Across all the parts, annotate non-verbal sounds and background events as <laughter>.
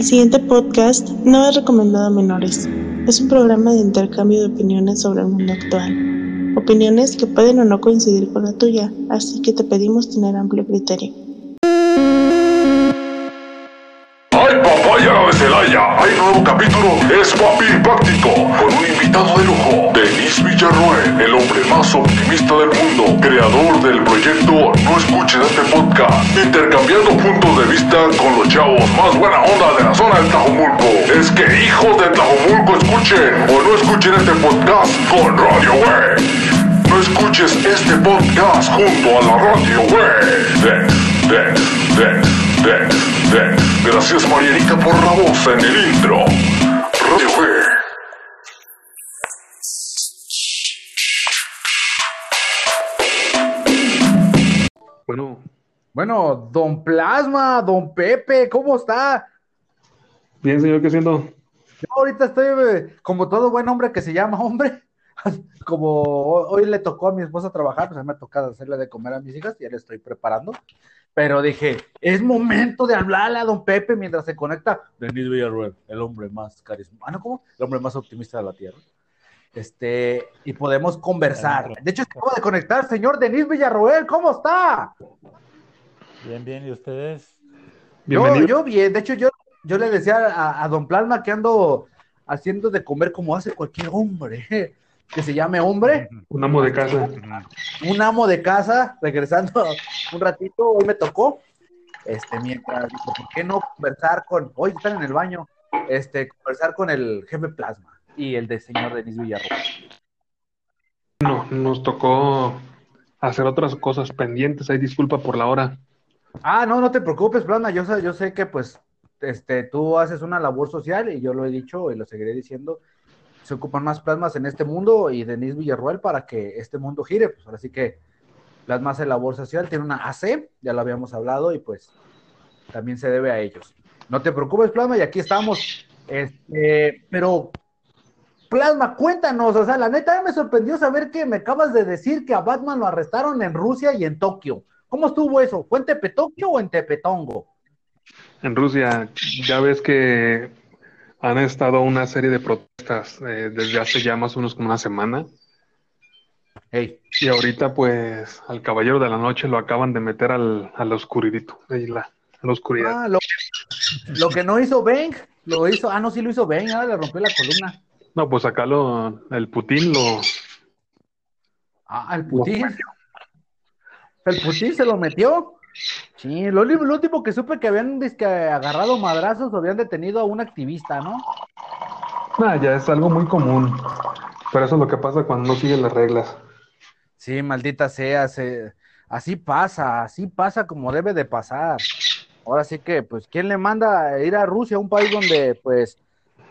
El siguiente podcast no es recomendado a menores. Es un programa de intercambio de opiniones sobre el mundo actual. Opiniones que pueden o no coincidir con la tuya, así que te pedimos tener amplio criterio. Celaya! Hay nuevo capítulo, es Papi Práctico, con un invitado de lujo, Denis Villarroel, el hombre más optimista del mundo, creador del proyecto No Escuchen este podcast, intercambiando puntos de vista con los chavos más buena onda de la zona del Tlajomulco. Es que hijos de Tlajomulco escuchen o no escuchen este podcast con Radio Wey. No escuches este podcast junto a la Radio Wey. Dex, Dex, Dex, Dex, Dex. Gracias Marianita por la voz en el intro. Radio Wey. Bueno, Bueno, don Plasma, don Pepe, ¿cómo está? bien, señor, ¿qué haciendo? Yo ahorita estoy eh, como todo buen hombre que se llama hombre. <laughs> Como ho- hoy le tocó a mi esposa trabajar, pues a mí me toca hacerle de comer a mis hijas, ya le estoy preparando. Pero dije, es momento de hablarle a don Pepe mientras se conecta Denis Villarruel, el hombre más carismático, ah, ¿no? ¿cómo? El hombre más optimista de la tierra. Este, y podemos conversar. De hecho, se acaba de conectar, señor Denis Villarroel, ¿cómo está? Bien, bien, ¿y ustedes? Yo, yo bien, de hecho yo, yo le decía a, a don Plasma que ando haciendo de comer como hace cualquier hombre, que se llame hombre, Un amo de casa. un amo de casa, regresando <laughs> un ratito, hoy me tocó, este, mientras, ¿por qué no conversar con, hoy están en el baño, este, conversar con el jefe Plasma y el de señor Denis Villarroel. No, nos tocó hacer otras cosas pendientes. Hay disculpa por la hora. Ah, no, no te preocupes, Plasma, yo sé, yo sé que pues, este, tú haces una labor social y yo lo he dicho y lo seguiré diciendo, se ocupan más plasmas en este mundo y Denis Villarroel para que este mundo gire, pues ahora sí que Plasma hace labor social, tiene una AC, ya lo habíamos hablado y pues también se debe a ellos. No te preocupes, Plasma, y aquí estamos. Este, pero Plasma, cuéntanos, o sea, la neta me sorprendió saber que me acabas de decir que a Batman lo arrestaron en Rusia y en Tokio. ¿Cómo estuvo eso? ¿Fue en Tepetokio o en Tepetongo? En Rusia, ya ves que han estado una serie de protestas eh, desde hace ya más o menos como una semana. Hey, Y ahorita, pues, al Caballero de la Noche lo acaban de meter al, al oscuridito, ahí la, a la oscuridad. ah, lo, lo que no hizo Bang, lo hizo, ah, no, sí lo hizo Bang, ah, le rompió la columna. No, pues acá lo, el Putin lo, Ah, el Putin. El Putin se lo metió. Sí, lo, último que supe que habían dizque, agarrado madrazos o habían detenido a un activista, ¿no? Ah, ya es algo muy común. Pero eso es lo que pasa cuando no siguen las reglas. Sí, maldita sea, se- así pasa, así pasa como debe de pasar. Ahora sí que, pues, ¿quién le manda a ir a Rusia, un país donde, pues,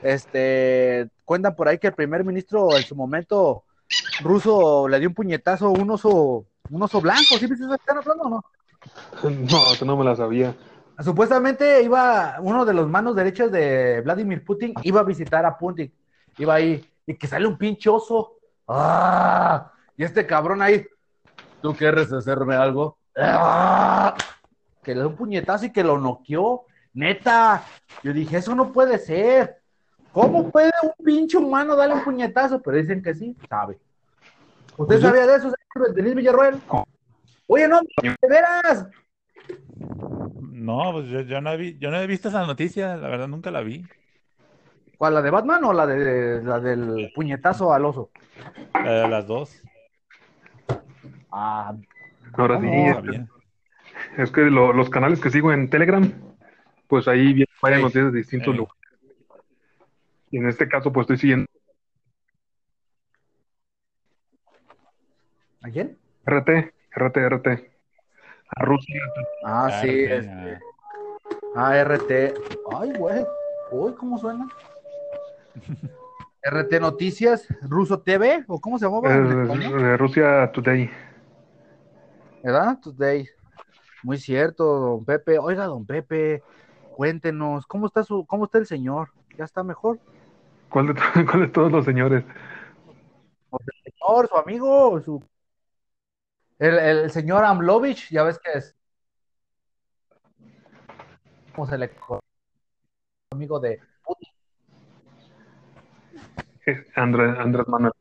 este, cuentan por ahí que el primer ministro en su momento ruso le dio un puñetazo a un oso, un oso blanco, ¿sí viste eso que están hablando o no? <laughs> No, eso no me la sabía. Supuestamente iba uno de los manos derechas de Vladimir Putin, iba a visitar a Putin, iba ahí, y que sale un pinche oso. ¡Ah! Y este cabrón ahí, ¿tú quieres hacerme algo? ¡Ah! Que le dio un puñetazo y que lo noqueó. Neta, yo dije, eso no puede ser. ¿Cómo puede un pinche humano darle un puñetazo? Pero dicen que sí, sabe. ¿Usted Pues yo- sabía de eso, señor Denis Villarroel? Oye, no, de veras. No, pues yo, yo no he vi- yo no he visto esa noticia, la verdad nunca la vi. ¿Cuál, la de Batman o la de la del puñetazo al oso? La de las dos. Ah, Ahora sí, ¿Cómo? Está bien. Es que lo- los canales que sigo en Telegram, pues ahí vienen varias Sí. noticias de distintos Sí. lugares. Y en este caso, pues estoy siguiendo ¿a quién? RT, RT, RT. A Rusia. Ah, Ah, sí, ok, este, ART. Ay, güey. Uy, ¿cómo suena? <laughs> RT Noticias, Ruso TV, o cómo se llamaba eh, Rusia Today. ¿Verdad? Today. Muy cierto, don Pepe. Oiga, don Pepe, cuéntenos, ¿cómo está su, cómo está el señor? ¿Ya está mejor? ¿Cuál de, to- <laughs> cuál de todos los señores? Señor, su amigo, su el, el señor Amlovich, ya ves que es. ¿Cómo se le amigo de Putin. Andrés, Andrés Manuel.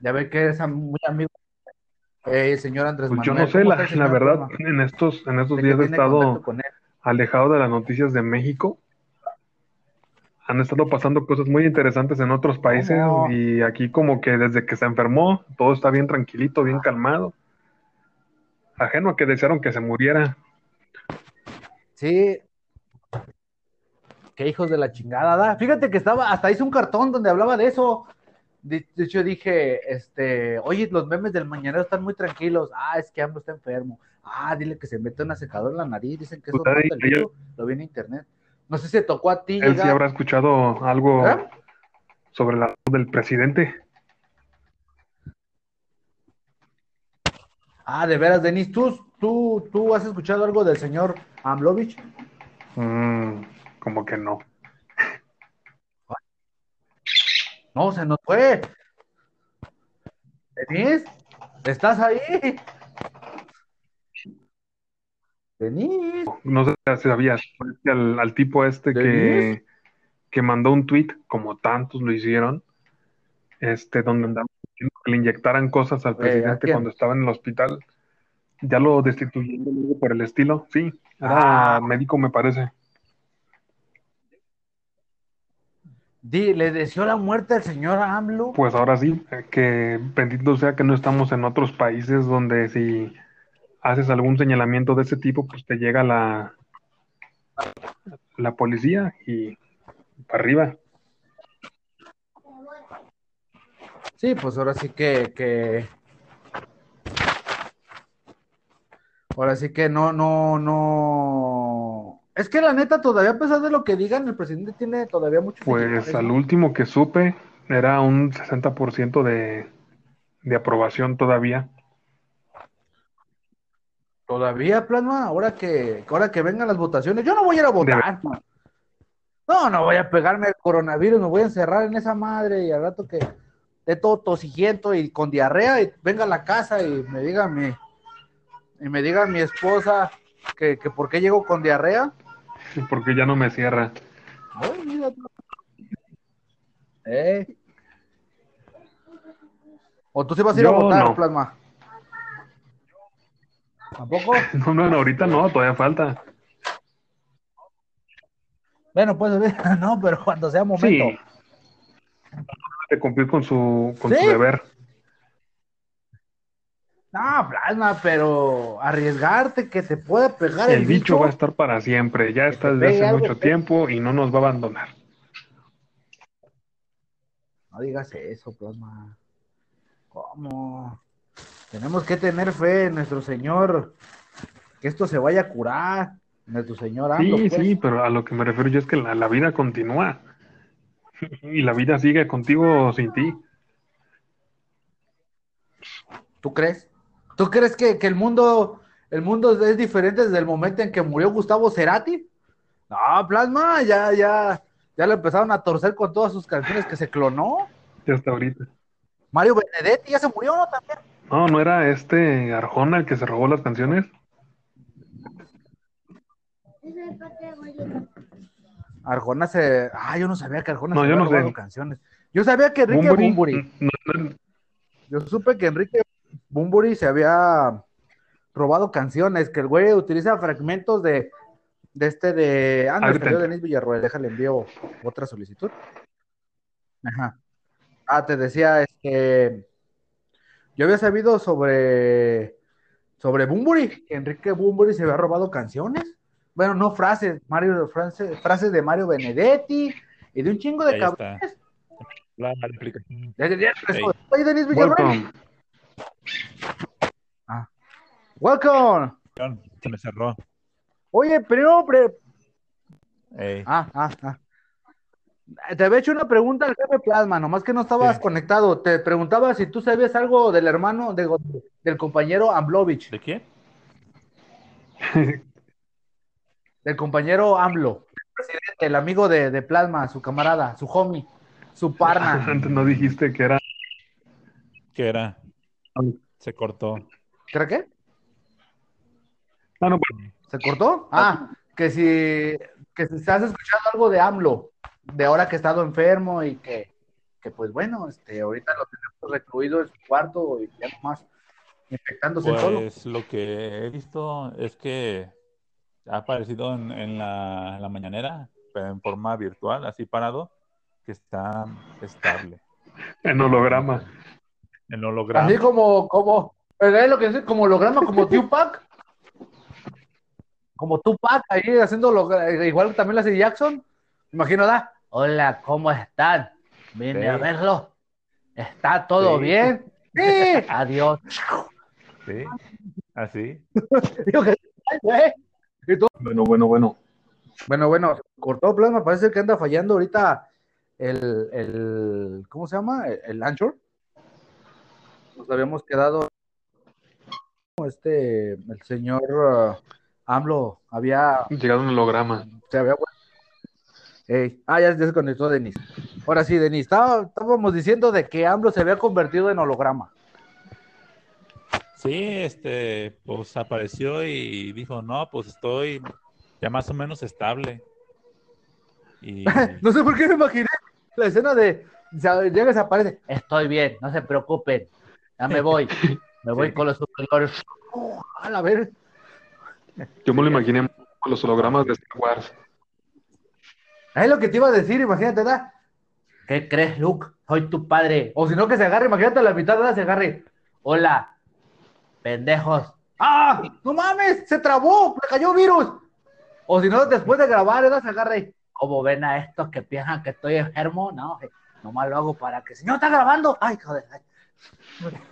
Ya ve que es muy amigo eh, el señor Andrés Pues yo Manuel. no sé, ¿Cómo la, la verdad, en estos, en estos días he estado alejado de las noticias de México. Han estado pasando cosas muy interesantes en otros países y aquí como que desde que se enfermó todo está bien tranquilito, bien calmado. Ajeno a que desearon que se muriera. Sí. Qué hijos de la chingada, da. Fíjate que estaba, hasta hice un cartón donde hablaba de eso. De, de hecho, dije, este, oye, los memes del mañanero están muy tranquilos. Ah, es que AMLO está enfermo. Ah, dile que se mete una secadora en la nariz. Dicen que eso ahí- virus. Lo vi en internet. No sé si te tocó a ti Él sí habrá escuchado algo ¿Eh? sobre la del presidente. Ah, de veras, Denis, ¿tú, tú, tú has escuchado algo del señor Amlovich? Mm, como que no. No, se nos fue. Denis, ¿estás ahí? No sé si sabías, al, al tipo este que, que mandó un tweet, como tantos lo hicieron, este, donde andaba que le inyectaran cosas al Eh, ¿a presidente cuando estaba en el hospital. Ya lo destituyeron por el estilo. Sí, era Ah. médico, me parece. Di, le deseó la muerte al señor AMLO. Pues ahora sí, eh, que bendito sea que no estamos en otros países donde si haces algún señalamiento de ese tipo, pues te llega la, la policía y para arriba. Sí, pues ahora sí que, que... Ahora sí que no, no, no... Es que la neta, todavía a pesar de lo que digan, el presidente tiene todavía mucho Pues al último que supe era un 60% de, de aprobación todavía. Todavía, Plasma, ahora que, ahora que vengan las votaciones, yo no voy a ir a votar. No, no voy a pegarme el coronavirus, me voy a encerrar en esa madre y al rato que esté todo tosigiento y con diarrea y venga a la casa y me diga mi, y me diga mi esposa que, que por qué llego con diarrea. <laughs> Porque ya no me cierra. Ay, mira. Eh. ¿O tú sí vas a ir a votar, no. Plasma? ¿Tampoco? <laughs> No, no, no, ahorita no, todavía falta. Bueno, pues <laughs> no, pero cuando sea momento. Sí. De cumplir con su, con ¿Sí? su deber. No, plasma, pero arriesgarte que te pueda pegar el, El bicho va a estar para siempre. Ya está desde hace mucho pe- tiempo y no nos va a abandonar. No digas eso, plasma. ¿Cómo? Tenemos que tener fe en nuestro Señor, que esto se vaya a curar. Nuestro Señor AMLO, Sí, pues. sí, pero a lo que me refiero yo es que la, la vida continúa. <laughs> Y la vida sigue contigo o sin ti. ¿Tú crees? ¿Tú crees que, que el mundo el mundo es diferente desde el momento en que murió Gustavo Cerati? No, plasma, ya, ya, ya le empezaron a torcer con todas sus canciones que se clonó. Hasta ahorita. Mario Benedetti ya se murió, ¿no? También. No, no era este Arjona el que se robó las canciones. Arjona se. Ah, yo no sabía que Arjona No, se yo sé. robado canciones. Yo sabía que Enrique Bumburi. no, Yo supe que Enrique Bumburi se había robado canciones, que el güey utiliza fragmentos de, de este de. Ah, no. Denis Villarroel, déjale envío otra solicitud. Ajá. Ah, te decía, este. Yo había sabido sobre. Sobre Bumburi, que Enrique Bumburi se había robado canciones. Bueno, no frases, Mario, frases, frases de Mario Benedetti y de un chingo de cabrones. La, la aplicación. Ya, ya, ya, Ey. Oye, Denis Villarroel. Welcome. Welcome. Se me cerró. Oye, pero, pre- Ey. Ah, ah, ah. Te había hecho una pregunta al jefe Plasma, nomás que no estabas Sí. conectado. Te preguntaba si tú sabías algo del hermano de, del compañero Amblovich, ¿De quién? <laughs> del compañero AMLO, el presidente, el amigo de, de Plasma, su camarada, su homie, su parna. <laughs> Antes no dijiste que era. ¿Qué era? <laughs> Se cortó. ¿Cree qué? Ah, no, pues, ¿Se cortó? Ah, que si que si has escuchado algo de AMLO, de ahora que ha estado enfermo y que, que pues bueno, este, ahorita lo tenemos recluido en su cuarto y ya nomás infectándose solo. Pues lo que he visto es que ha aparecido en, en la, en la mañanera, pero en forma virtual, así parado, que está estable. En holograma. En holograma. Así como, como, ¿es lo que dice? Como holograma, como Tupac. Como Tupac ahí haciendo igual también lo hace Jackson. Imagino, da. Hola, ¿cómo están? Vine Sí. a verlo. ¿Está todo Sí. bien? <laughs> Sí. Adiós. Sí, así. Ay, güey. Bueno, bueno, bueno. Bueno, bueno, cortó plasma, parece que anda fallando ahorita el, el ¿cómo se llama? El, el Anchor. Nos habíamos quedado este, el señor uh, AMLO había, Llegado un holograma. se había Ah, ya, ya se conectó Denis. Ahora sí, Denis, estaba- estábamos diciendo de que AMLO se había convertido en holograma. Sí, este, pues apareció y dijo, no, pues estoy ya más o menos estable. Y <laughs> No sé por qué me imaginé la escena de llega y se aparece. Estoy bien, no se preocupen. Ya me voy. Me voy Sí. con los superiores. a la ver. Yo me lo imaginé con los hologramas de Star Wars. Es lo que te iba a decir, imagínate, ¿da? ¿Qué crees, Luke? Soy tu padre. O si no, que se agarre, imagínate a la mitad, ¿da? Se agarre. Hola, pendejos. ¡Ah! ¡No mames! ¡Se trabó! ¡Le cayó virus! O si no, después de grabar, ¿da? Se agarre. ¿Cómo ven a estos que piensan que estoy enfermo? No, eh, nomás lo hago para que. ¡Señor, está grabando! ¡Ay, joder! ay.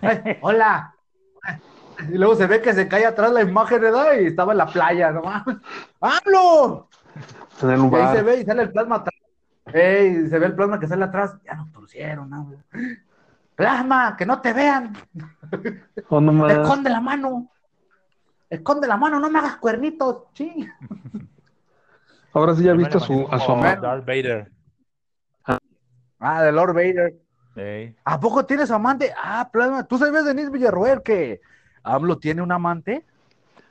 Ay, ¡Hola! Y luego se ve que se cae atrás la imagen, ¿verdad? Y estaba en la playa, no. ¡Hablo! En el Y ahí se ve y sale el plasma atrás. Ey, se ve el plasma que sale atrás. Ya nos torcieron, ¿no? Plasma, que no te vean. Oh, no más. Esconde la mano. Esconde la mano, no me hagas cuernitos. Sí. Ahora sí ya yo me viste a su, a su como amante. Darth Vader. Ah, de Lord Vader. Ey, ¿A poco tienes amante? Ah, plasma. ¿Tú sabías, Denise Villarroel, que AMLO tiene un amante?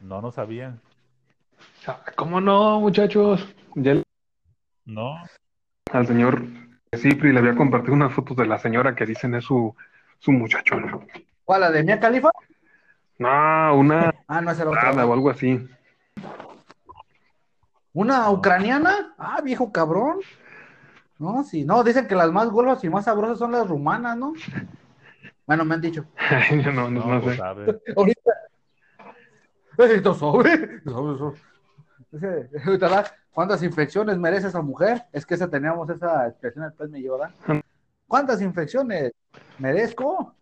no, no sabía. Ah, ¿Cómo no, muchachos? Ya el- No, al señor Cipri le había compartido unas fotos de la señora que dicen es su, su muchachón. ¿Cuál, la de Mia Califa? No, una <laughs> Ah, no, esa era nada o algo así. ¿Una ucraniana? Ah, viejo cabrón. No, sí, no, dicen que las más golfas y más sabrosas son las rumanas, ¿no? Bueno, me han dicho. <laughs> No, no, no, no pues sé. <laughs> sabe. Ahorita. Esto sobre. sobre, sobre. <laughs> ¿Cuántas infecciones merece esa mujer? Es que esa teníamos esa expresión después me ¿da? ¿Cuántas infecciones merezco?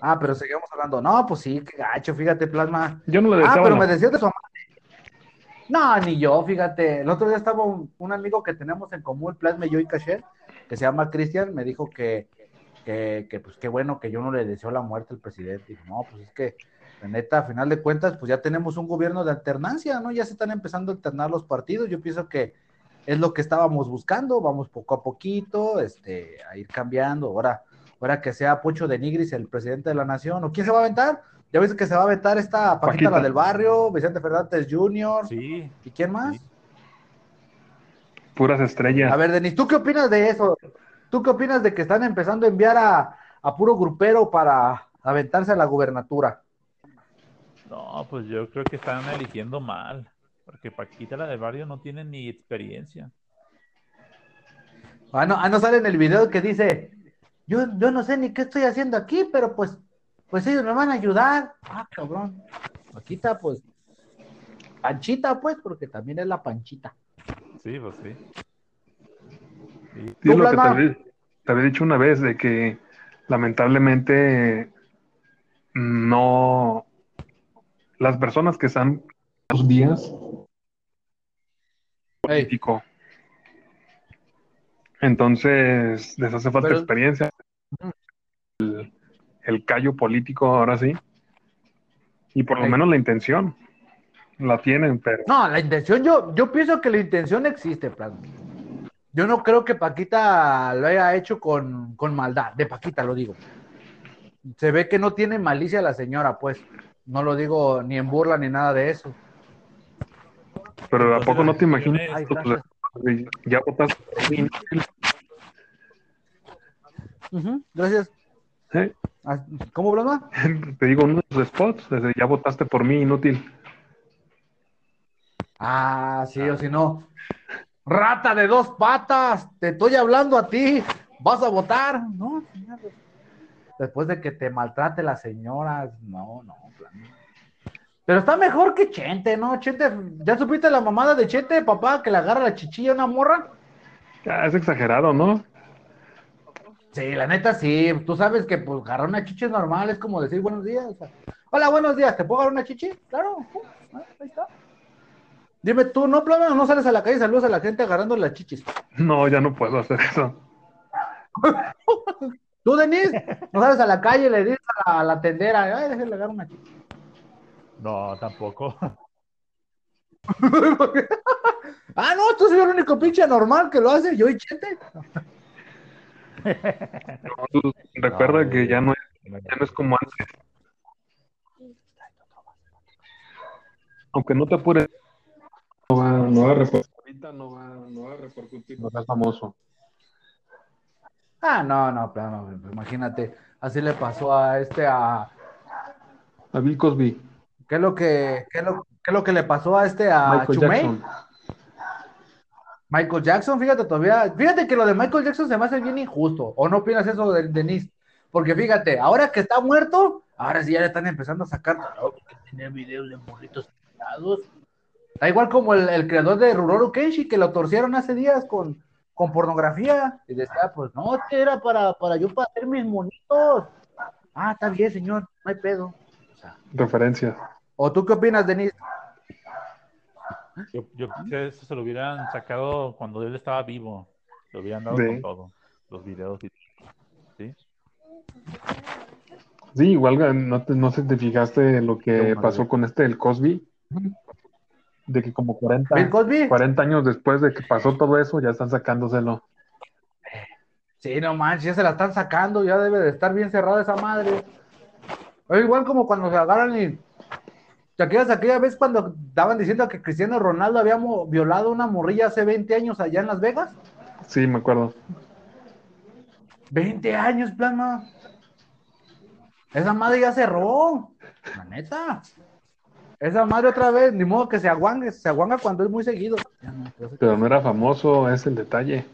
Ah, pero seguimos hablando. No, pues sí, qué gacho, fíjate, plasma. Yo no le Ah, deseaba pero la- me decías de su amante. No, ni yo, fíjate. El otro día estaba un, un amigo que tenemos en común, Plasma, yo y Cacher, que se llama Cristian, me dijo que, que, que, pues qué bueno que yo no le deseo la muerte al presidente. Y no, pues es que, neta, a final de cuentas, pues ya tenemos un gobierno de alternancia, ¿no? Ya se están empezando a alternar los partidos. Yo pienso que es lo que estábamos buscando, vamos poco a poquito, este, a ir cambiando. Ahora, ahora que sea Pocho de Nigris el presidente de la nación, ¿o quién se va a aventar? Ya ves que se va a aventar esta Paquita, Paquita. la del barrio, Vicente Fernández Jr. Sí, ¿Y quién más? Sí. puras estrellas. A ver, Denis, ¿tú qué opinas de eso? ¿Tú qué opinas de que están empezando a enviar a, a puro grupero para aventarse a la gubernatura? No, pues yo creo que están eligiendo mal. Porque Paquita, la del barrio, no tiene ni experiencia. Ah, no, ah, no sale en el video que dice, yo, yo no sé ni qué estoy haciendo aquí, pero pues, pues ellos me van a ayudar. Ah, cabrón. Paquita, pues, Panchita, pues, porque también es la Panchita. Sí, pues sí. Sí, ¿Tú, es lo que te había, te había dicho una vez, de que lamentablemente no las personas que están los días político. Entonces, les hace falta Pero- experiencia. El, el callo político, ahora sí. Y por lo menos la intención. La tienen, pero No, la intención, yo, yo pienso que la intención existe, Plasma. Yo no creo que Paquita lo haya hecho con, con maldad, de Paquita lo digo. Se ve que no tiene malicia la señora, pues. No lo digo ni en burla ni nada de eso. Pero ¿a poco no te imaginas? Ay. Pues, Ya votaste por mí, Ujú, Gracias. ¿eh? Ah, ¿Cómo, Blasma? <laughs> Te digo, uno de sus spots, desde ya votaste por mí, inútil. Ah, sí, o si no. Rata de dos patas, te estoy hablando a ti. ¿Vas a votar? No, señor. Después de que te maltrate la señora, no, no. plan. Pero está mejor que Chente, ¿no? Chente, ¿ya supiste la mamada de Chente, papá, que le agarra la chichilla a una morra? Es exagerado, ¿no? Sí, la neta sí. Tú sabes que pues agarrar una chichi es normal, es como decir buenos días. o sea, Hola, buenos días, ¿te puedo agarrar una chichi? Claro, ah, ahí está. Dime tú, ¿no, plano? ¿No sales a la calle y saludas a la gente agarrando las chichis? No, ya no puedo hacer eso. <laughs> Tú, Denise, no sales a la calle y le dices a la, a la tendera, ay, déjale agarrar una chichi. No, tampoco. <laughs> ah, no, tú soy el único pinche normal que lo hace, yo y. No, tú <laughs> recuerda No, que ya no, es, ya no es como antes. Aunque no te apures. No va, no va a repercutir. Ahorita no va, no va a repercutir. No seas famoso. Ah, no, no, plano, imagínate, así le pasó a este, a, A Bill Cosby, ¿qué es lo que, qué es lo, qué es lo que le pasó a este, a Michael Chumey? Jackson. Michael Jackson, fíjate todavía, fíjate que lo de Michael Jackson se me hace bien injusto, ¿o no opinas eso de Denise? Porque fíjate, ahora que está muerto, ahora sí ya le están empezando a sacar, no, tenía videos de morritos tirados. Da igual como el, el creador de Ruroru Kenshi, que lo torcieron hace días con, con pornografía, y decía, pues no, este era para, para yo para hacer mis monitos. Ah, está bien, señor, no hay pedo. O, sea, Referencia. ¿o tú qué opinas, Denise? Yo, yo quisiera eso se lo hubieran sacado cuando él estaba vivo. Lo hubieran dado Sí. con todo. Los videos y ¿sí? Sí, igual no, te, no sé si te fijaste lo que pasó con este, el Cosby. De que como 40, ¿Bill Cosby? 40 años después de que pasó todo eso, ya están sacándoselo. Sí, no manches, ya se la están sacando, ya debe de estar bien cerrada esa madre. Es igual como cuando se agarran y. ¿Te acuerdas aquella vez cuando estaban diciendo que Cristiano Ronaldo había violado una morrilla hace 20 años allá en Las Vegas? Sí, me acuerdo. 20 años, plasma. Esa madre ya cerró. La neta. Esa madre otra vez, ni modo que se aguangue, se aguanga cuando es muy seguido. Pero no era famoso, es el detalle.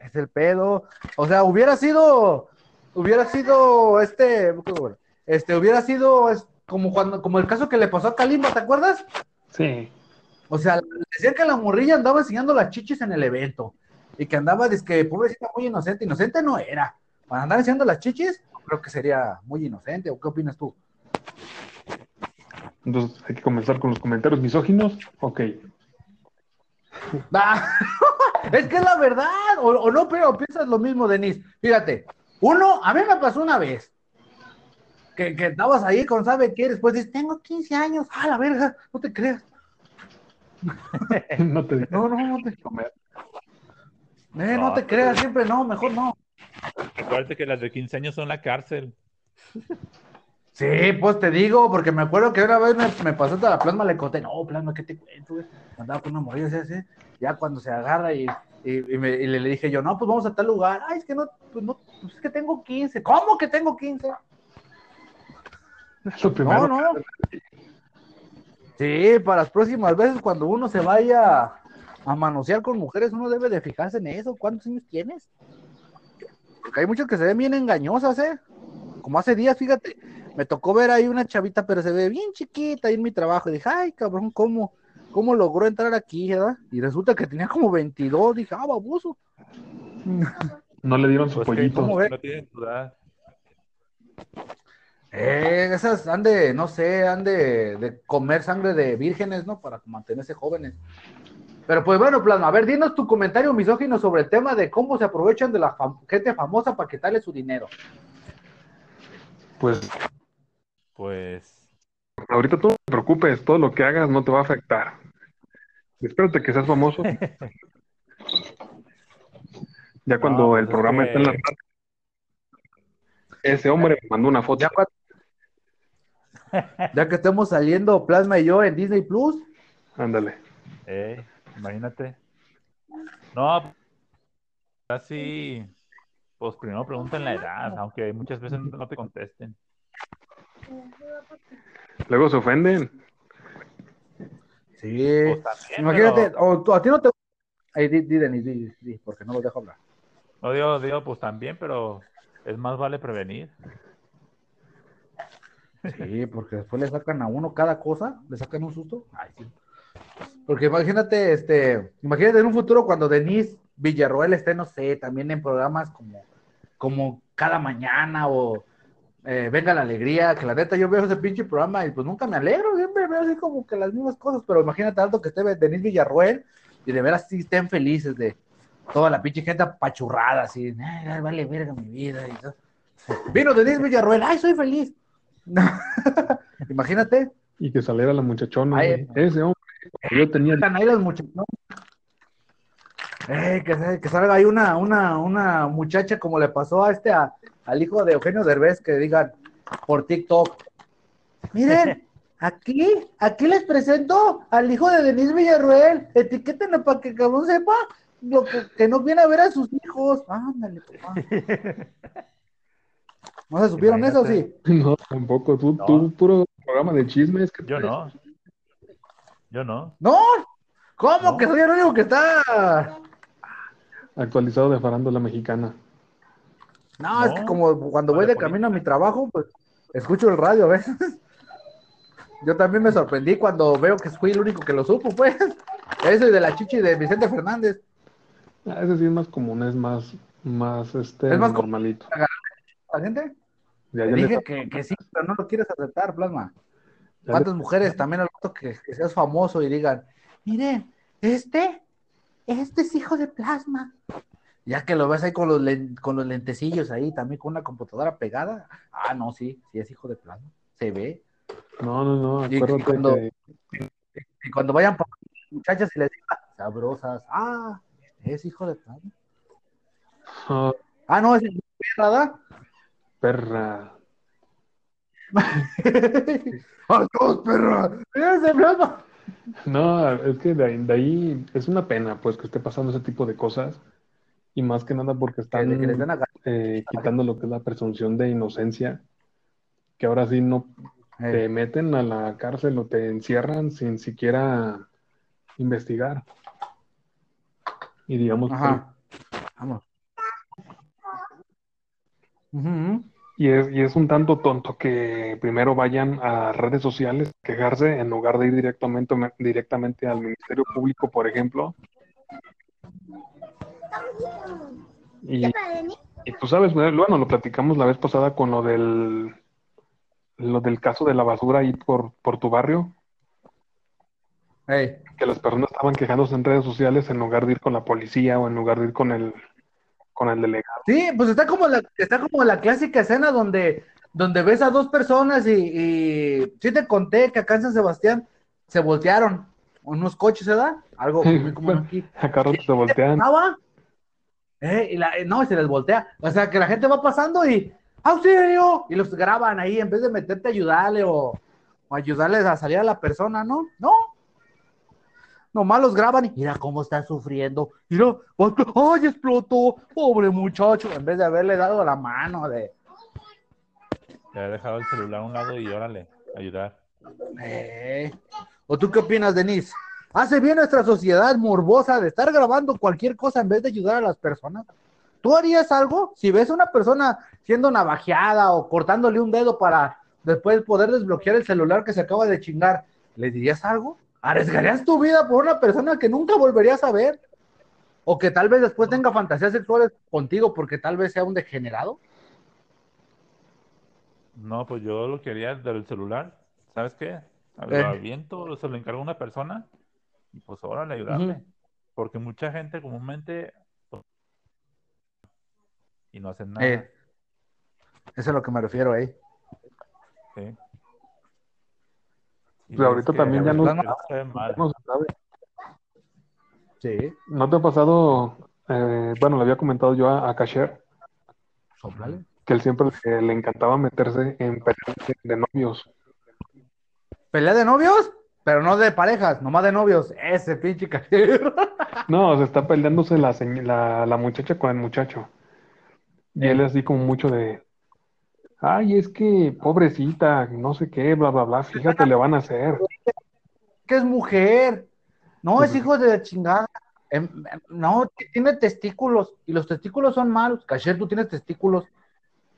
Es el pedo. O sea, hubiera sido, hubiera sido este, este, hubiera sido es, como cuando, como el caso que le pasó a Kalimba, ¿te acuerdas? Sí. O sea, decían que la morrilla andaba enseñando las chichis en el evento y que andaba, que pobrecita, muy inocente. Inocente no era. Para andar enseñando las chichis, creo que sería muy inocente. ¿O qué opinas tú? Entonces hay que comenzar con los comentarios misóginos. Ok. Ah, <laughs> es que es la verdad, o, o no, pero piensas lo mismo, Denise. Fíjate, uno, a mí me pasó una vez que, que estabas ahí con sabe qué, después dices, tengo 15 años, a la verga, no te creas. <laughs> no te digo No, no, no te, comer. eh, no No, te creas, siempre no, mejor no. Acuérdate que las de 15 años son la cárcel. Sí, pues te digo, porque me acuerdo que una vez me, me pasó toda la plasma, le conté, no, plasma, ¿qué te cuento, güey? Andaba con una morrilla así, así, ya cuando se agarra y, y, y me- y le, dije yo, no, pues vamos a tal lugar, ay, es que no, pues no, pues es que tengo 15, ¿cómo que tengo 15? Es <laughs> lo primero. No, no. Sí, para las próximas veces cuando uno se vaya a manosear con mujeres, uno debe de fijarse en eso. ¿Cuántos años tienes? Porque hay muchas que se ven bien engañosas, ¿eh? Como hace días, fíjate, me tocó ver ahí una chavita, pero se ve bien chiquita ahí en mi trabajo. Y dije, ay, cabrón, ¿cómo, cómo logró entrar aquí, verdad? Y resulta que tenía como 22. Dije, ah, baboso. <laughs> No le dieron su Pues que pollito. ¿cómo ve? no tienen tu edad. Eh, esas han de, no sé, han de, de comer sangre de vírgenes, ¿no? Para mantenerse jóvenes. Pero pues bueno, Plasma, a ver, dinos tu comentario misógino sobre el tema de cómo se aprovechan de la fam- gente famosa para quitarle su dinero. Pues Pues ahorita tú no te preocupes, todo lo que hagas no te va a afectar. Espérate que seas famoso. <laughs> Ya cuando No, pues el es programa que- está en la radio, ese hombre me mandó una foto. Ya, que estemos saliendo Plasma y yo en Disney Plus, Ándale. Eh, imagínate. No, así, pues primero preguntan la edad, aunque muchas veces no te contesten. Luego se ofenden. Sí. Pues también, Imagínate, pero- o tú- a ti no te. Ay, di, di, Denis, di, di, porque no lo dejo hablar. No digo, digo, pues también, pero es más vale prevenir. Sí, porque después le sacan a uno cada cosa, le sacan un susto. Ay, sí. Porque imagínate, este, imagínate en un futuro cuando Denise Villarroel esté, no sé, también en programas como, como cada mañana o eh, Venga la Alegría, que la neta yo veo ese pinche programa y pues nunca me alegro, siempre veo así como que las mismas cosas, pero imagínate tanto que esté Denise Villarroel y de veras sí estén felices de toda la pinche gente apachurrada, así, "Ay, vale verga mi vida y todo. Vino Denise Villarroel, ay, soy feliz. <laughs> Imagínate, Y que saliera la muchachona. Ay. Ese hombre. Yo tenía. están ahí las muchachas. Eh, que, que salga ahí una, una, una muchacha como le pasó a este, a- al hijo de Eugenio Derbez, que digan por TikTok. Miren, <laughs> aquí, aquí les presento al hijo de Denise Villarruel. Etiquétenlo para que el cabrón sepa lo que, que no viene a ver a sus hijos. Ándale, papá. ¿No se supieron eso, sí? No, tampoco. Tú, No. tú puro programa de chismes. que Yo no. Yo no. No, ¿cómo No. que soy el único que está? Actualizado de farándula mexicana. No, es que como cuando voy de camino a mi trabajo, pues escucho el radio a veces. <laughs> Yo también me sorprendí cuando veo que fui el único que lo supo, pues. Ese de la chichi de Vicente Fernández. Ah, ese sí es más común, es más, más este Es más normalito. ¿La gente? Ya, dije que, que sí, pero no lo quieres aceptar, Plasma. ¿Cuántas mujeres también al rato que, que seas famoso y digan, miren, este, este es hijo de Plasma? Ya que lo ves ahí con los, len- con los lentecillos ahí, también con una computadora pegada. Ah, no, sí, sí es hijo de Plasma. Se ve. No, no, no. Y- cuando- que Y cuando vayan por muchachas y les digan, sabrosas, ah, es hijo de Plasma. ah, Ah, no, es el ¿verdad? perra. <laughs> ¡Adiós, perra! ¡Es de Plasma! <laughs> No, es que de ahí, de ahí es una pena, pues, que esté pasando ese tipo de cosas. Y más que nada porque están Que, que a eh, quitando lo que es la presunción de inocencia, que ahora sí no te meten a la cárcel o te encierran sin siquiera investigar. Y digamos, Ajá. Vamos. Ujú. Y es, y es un tanto tonto que primero vayan a redes sociales a quejarse en lugar de ir directamente, directamente al Ministerio Público, por ejemplo. Y, y tú sabes, bueno, lo platicamos la vez pasada con lo del, lo del caso de la basura ahí por, por tu barrio. Que las personas estaban quejándose en redes sociales en lugar de ir con la policía o en lugar de ir con el con el delegado. Sí, pues está como la, está como la clásica escena donde, donde ves a dos personas y, y sí te conté que acá en San Sebastián se voltearon unos coches, ¿verdad? Algo muy común aquí. Acá se voltean. Eh, y la- eh, no, y se les voltea. O sea, que la gente va pasando y ¡auxilio! Y los graban ahí en vez de meterte a ayudarle o, o ayudarles a salir a la persona, ¿no? No. Nomás los graban y mira cómo está sufriendo. Mira, ¡ay, explotó! Pobre muchacho. En vez de haberle dado la mano de. Le he dejado el celular a un lado y órale, ayudar. Eh. ¿O tú qué opinas, Denise? ¿Hace bien nuestra sociedad morbosa de estar grabando cualquier cosa en vez de ayudar a las personas? ¿Tú harías algo? Si ves a una persona siendo navajeada o cortándole un dedo para después poder desbloquear el celular que se acaba de chingar, ¿le dirías algo? ¿Arriesgarías tu vida por una persona que nunca volverías a ver? ¿O que tal vez después tenga fantasías sexuales contigo porque tal vez sea un degenerado? No, pues yo lo que haría del celular, ¿sabes qué? Lo Eh. aviento, se lo encargo a una persona y pues órale, ayudarle. Ujú. Porque mucha gente comúnmente y no hacen nada. Eh, eso es a lo que me refiero, ¿eh? ¿sí? Pues ahorita es también ya no- se ve mal. No se sabe. Sí, ¿No te ha pasado? eh, bueno, le había comentado yo a, a Kasher soplale. que él siempre le, le encantaba meterse en peleas de, de novios. ¿Pelea de novios? pero no de parejas, nomás de novios. Ese pinche cajero. No, se está peleándose la, la, la muchacha con el muchacho. Y él así como mucho de, ay, es que pobrecita, no sé qué, bla, bla, bla, fíjate, le van a hacer. que es mujer. No, es hijo de la chingada. Em, no, tiene testículos y los testículos son malos. Cacher, tú tienes testículos.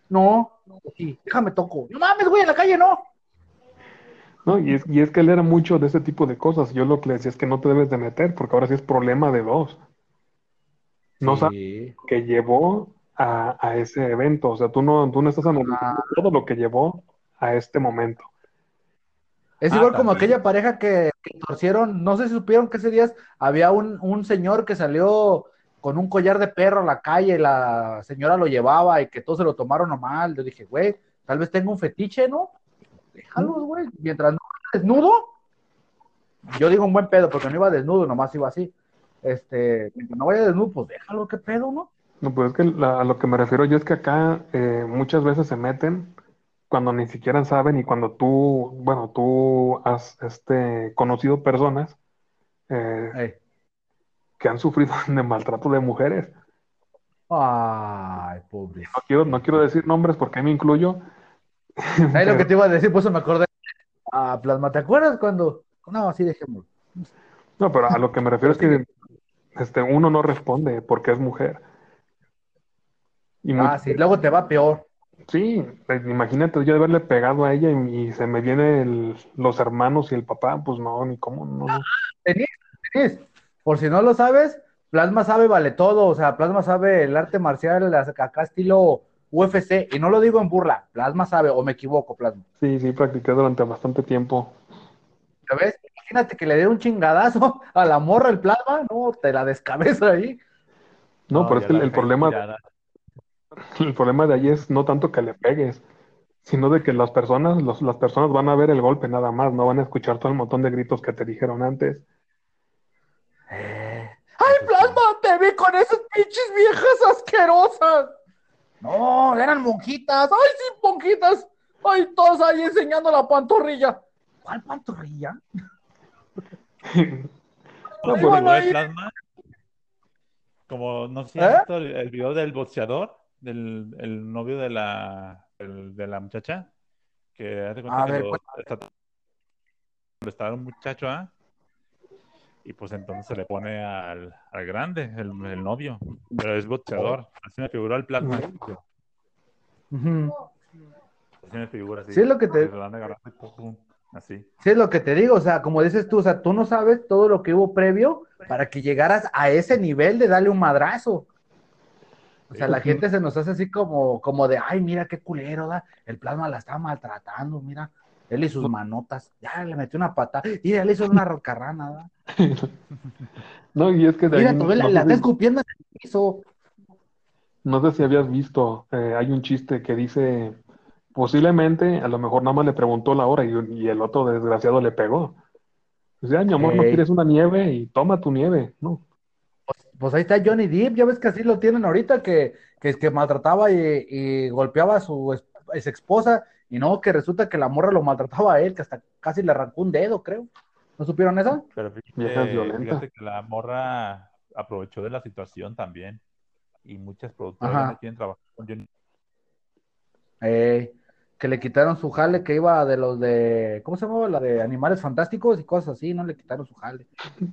No, sí, déjame toco. No mames, güey, en la calle no. No, y es, y es que él era mucho de ese tipo de cosas. Yo lo que le decía es que no te debes de meter, porque ahora sí es problema de dos. No sabes Sí. que llevó a, a ese evento. O sea, tú no, tú no estás analizando todo lo que llevó a este momento. Es Ah, igual como aquella pareja que, que torcieron, no sé si supieron que ese día había un, un señor que salió con un collar de perro a la calle, y la señora lo llevaba y que todos se lo tomaron a mal. Yo dije, güey, tal vez tenga un fetiche, ¿no? Déjalos, güey, mientras no vaya desnudo. Yo digo un buen pedo, porque no iba desnudo, nomás iba así. Este, mientras no vaya desnudo, pues déjalo, qué pedo, ¿no? No, pues es que la- a lo que me refiero yo es que acá eh, muchas veces se meten cuando ni siquiera saben y cuando tú, bueno, tú has este, conocido personas eh, que han sufrido <laughs> de maltrato de mujeres. Ay, pobre. No quiero, no quiero decir nombres porque ahí me incluyo. <laughs> Ahí lo que te iba a decir, pues me acordé. Ah, Plasma, ¿te acuerdas cuando? No, así dejémoslo. No, pero a lo que me refiero es que este, uno no responde porque es mujer. Y Ah, sí, luego te va peor. Sí, pues, imagínate yo haberle pegado a ella y, y se me vienen los hermanos y el papá, pues no, ni cómo, no, no. Denise, por si no lo sabes, Plasma sabe vale todo, o sea, Plasma sabe el arte marcial acá estilo UFC, y no lo digo en burla, Plasma sabe, o me equivoco, Plasma. Sí, sí, practiqué durante bastante tiempo. ¿Sabes? Imagínate que le dé un chingadazo <laughs> a la morra el Plasma, no, te la descabeza ahí. No, pero es que el, problema, tirada. El problema de ahí es no tanto que le pegues, sino de que las personas, los- las personas van a ver el golpe nada más, no van a escuchar todo el montón de gritos que te dijeron antes. ¡Ay, Plasma, te vi con esas pinches viejas asquerosas! No, eran monjitas, ¡ay, sí, monjitas! ¡Ay, todos ahí enseñando la pantorrilla! ¿Cuál pantorrilla? <laughs> No, Como pues, ahí- plasma, como no sé ¿Eh? el, el video del boxeador, del el novio de la, el- de la muchacha, que hace cuenta A que ver, lo- está, un muchacho, ¿ah? Y pues entonces se le pone al, al grande, el, el novio, pero es boxeador, así me figuró el plasma. Así me figura así. Sí, es lo que te- así. Sí, es lo que te digo, o sea, como dices tú, o sea, tú no sabes todo lo que hubo previo para que llegaras a ese nivel de darle un madrazo. O sea, la <laughs> gente se nos hace así como, como de, ay, mira qué culero, da, el plasma la está maltratando, mira, él y sus manotas, ya le metió una patada, y él hizo una rocarrana, ¿da? <laughs> No, y es que de mira, no, ve, la, está escupiendo en el piso. no sé si habías visto, eh, hay un chiste que dice, posiblemente, a lo mejor nada más le preguntó la hora y, y el otro desgraciado le pegó. Dice, ay, mi amor, ¿no quieres una nieve? Y toma tu nieve, ¿no? Pues ahí está Johnny Depp, ya ves que así lo tienen ahorita, que, que, que maltrataba y, y golpeaba a su ex, esposa, y no, que resulta que la morra lo maltrataba a él, que hasta casi le arrancó un dedo, creo. ¿No supieron eso? Pero Viejas fíjate, que la morra aprovechó de la situación también. Y muchas productoras quieren trabajar con Johnny. Eh, que le quitaron su jale, que iba de los de, ¿cómo se llamaba? La de Animales Fantásticos y cosas así, no le quitaron su jale.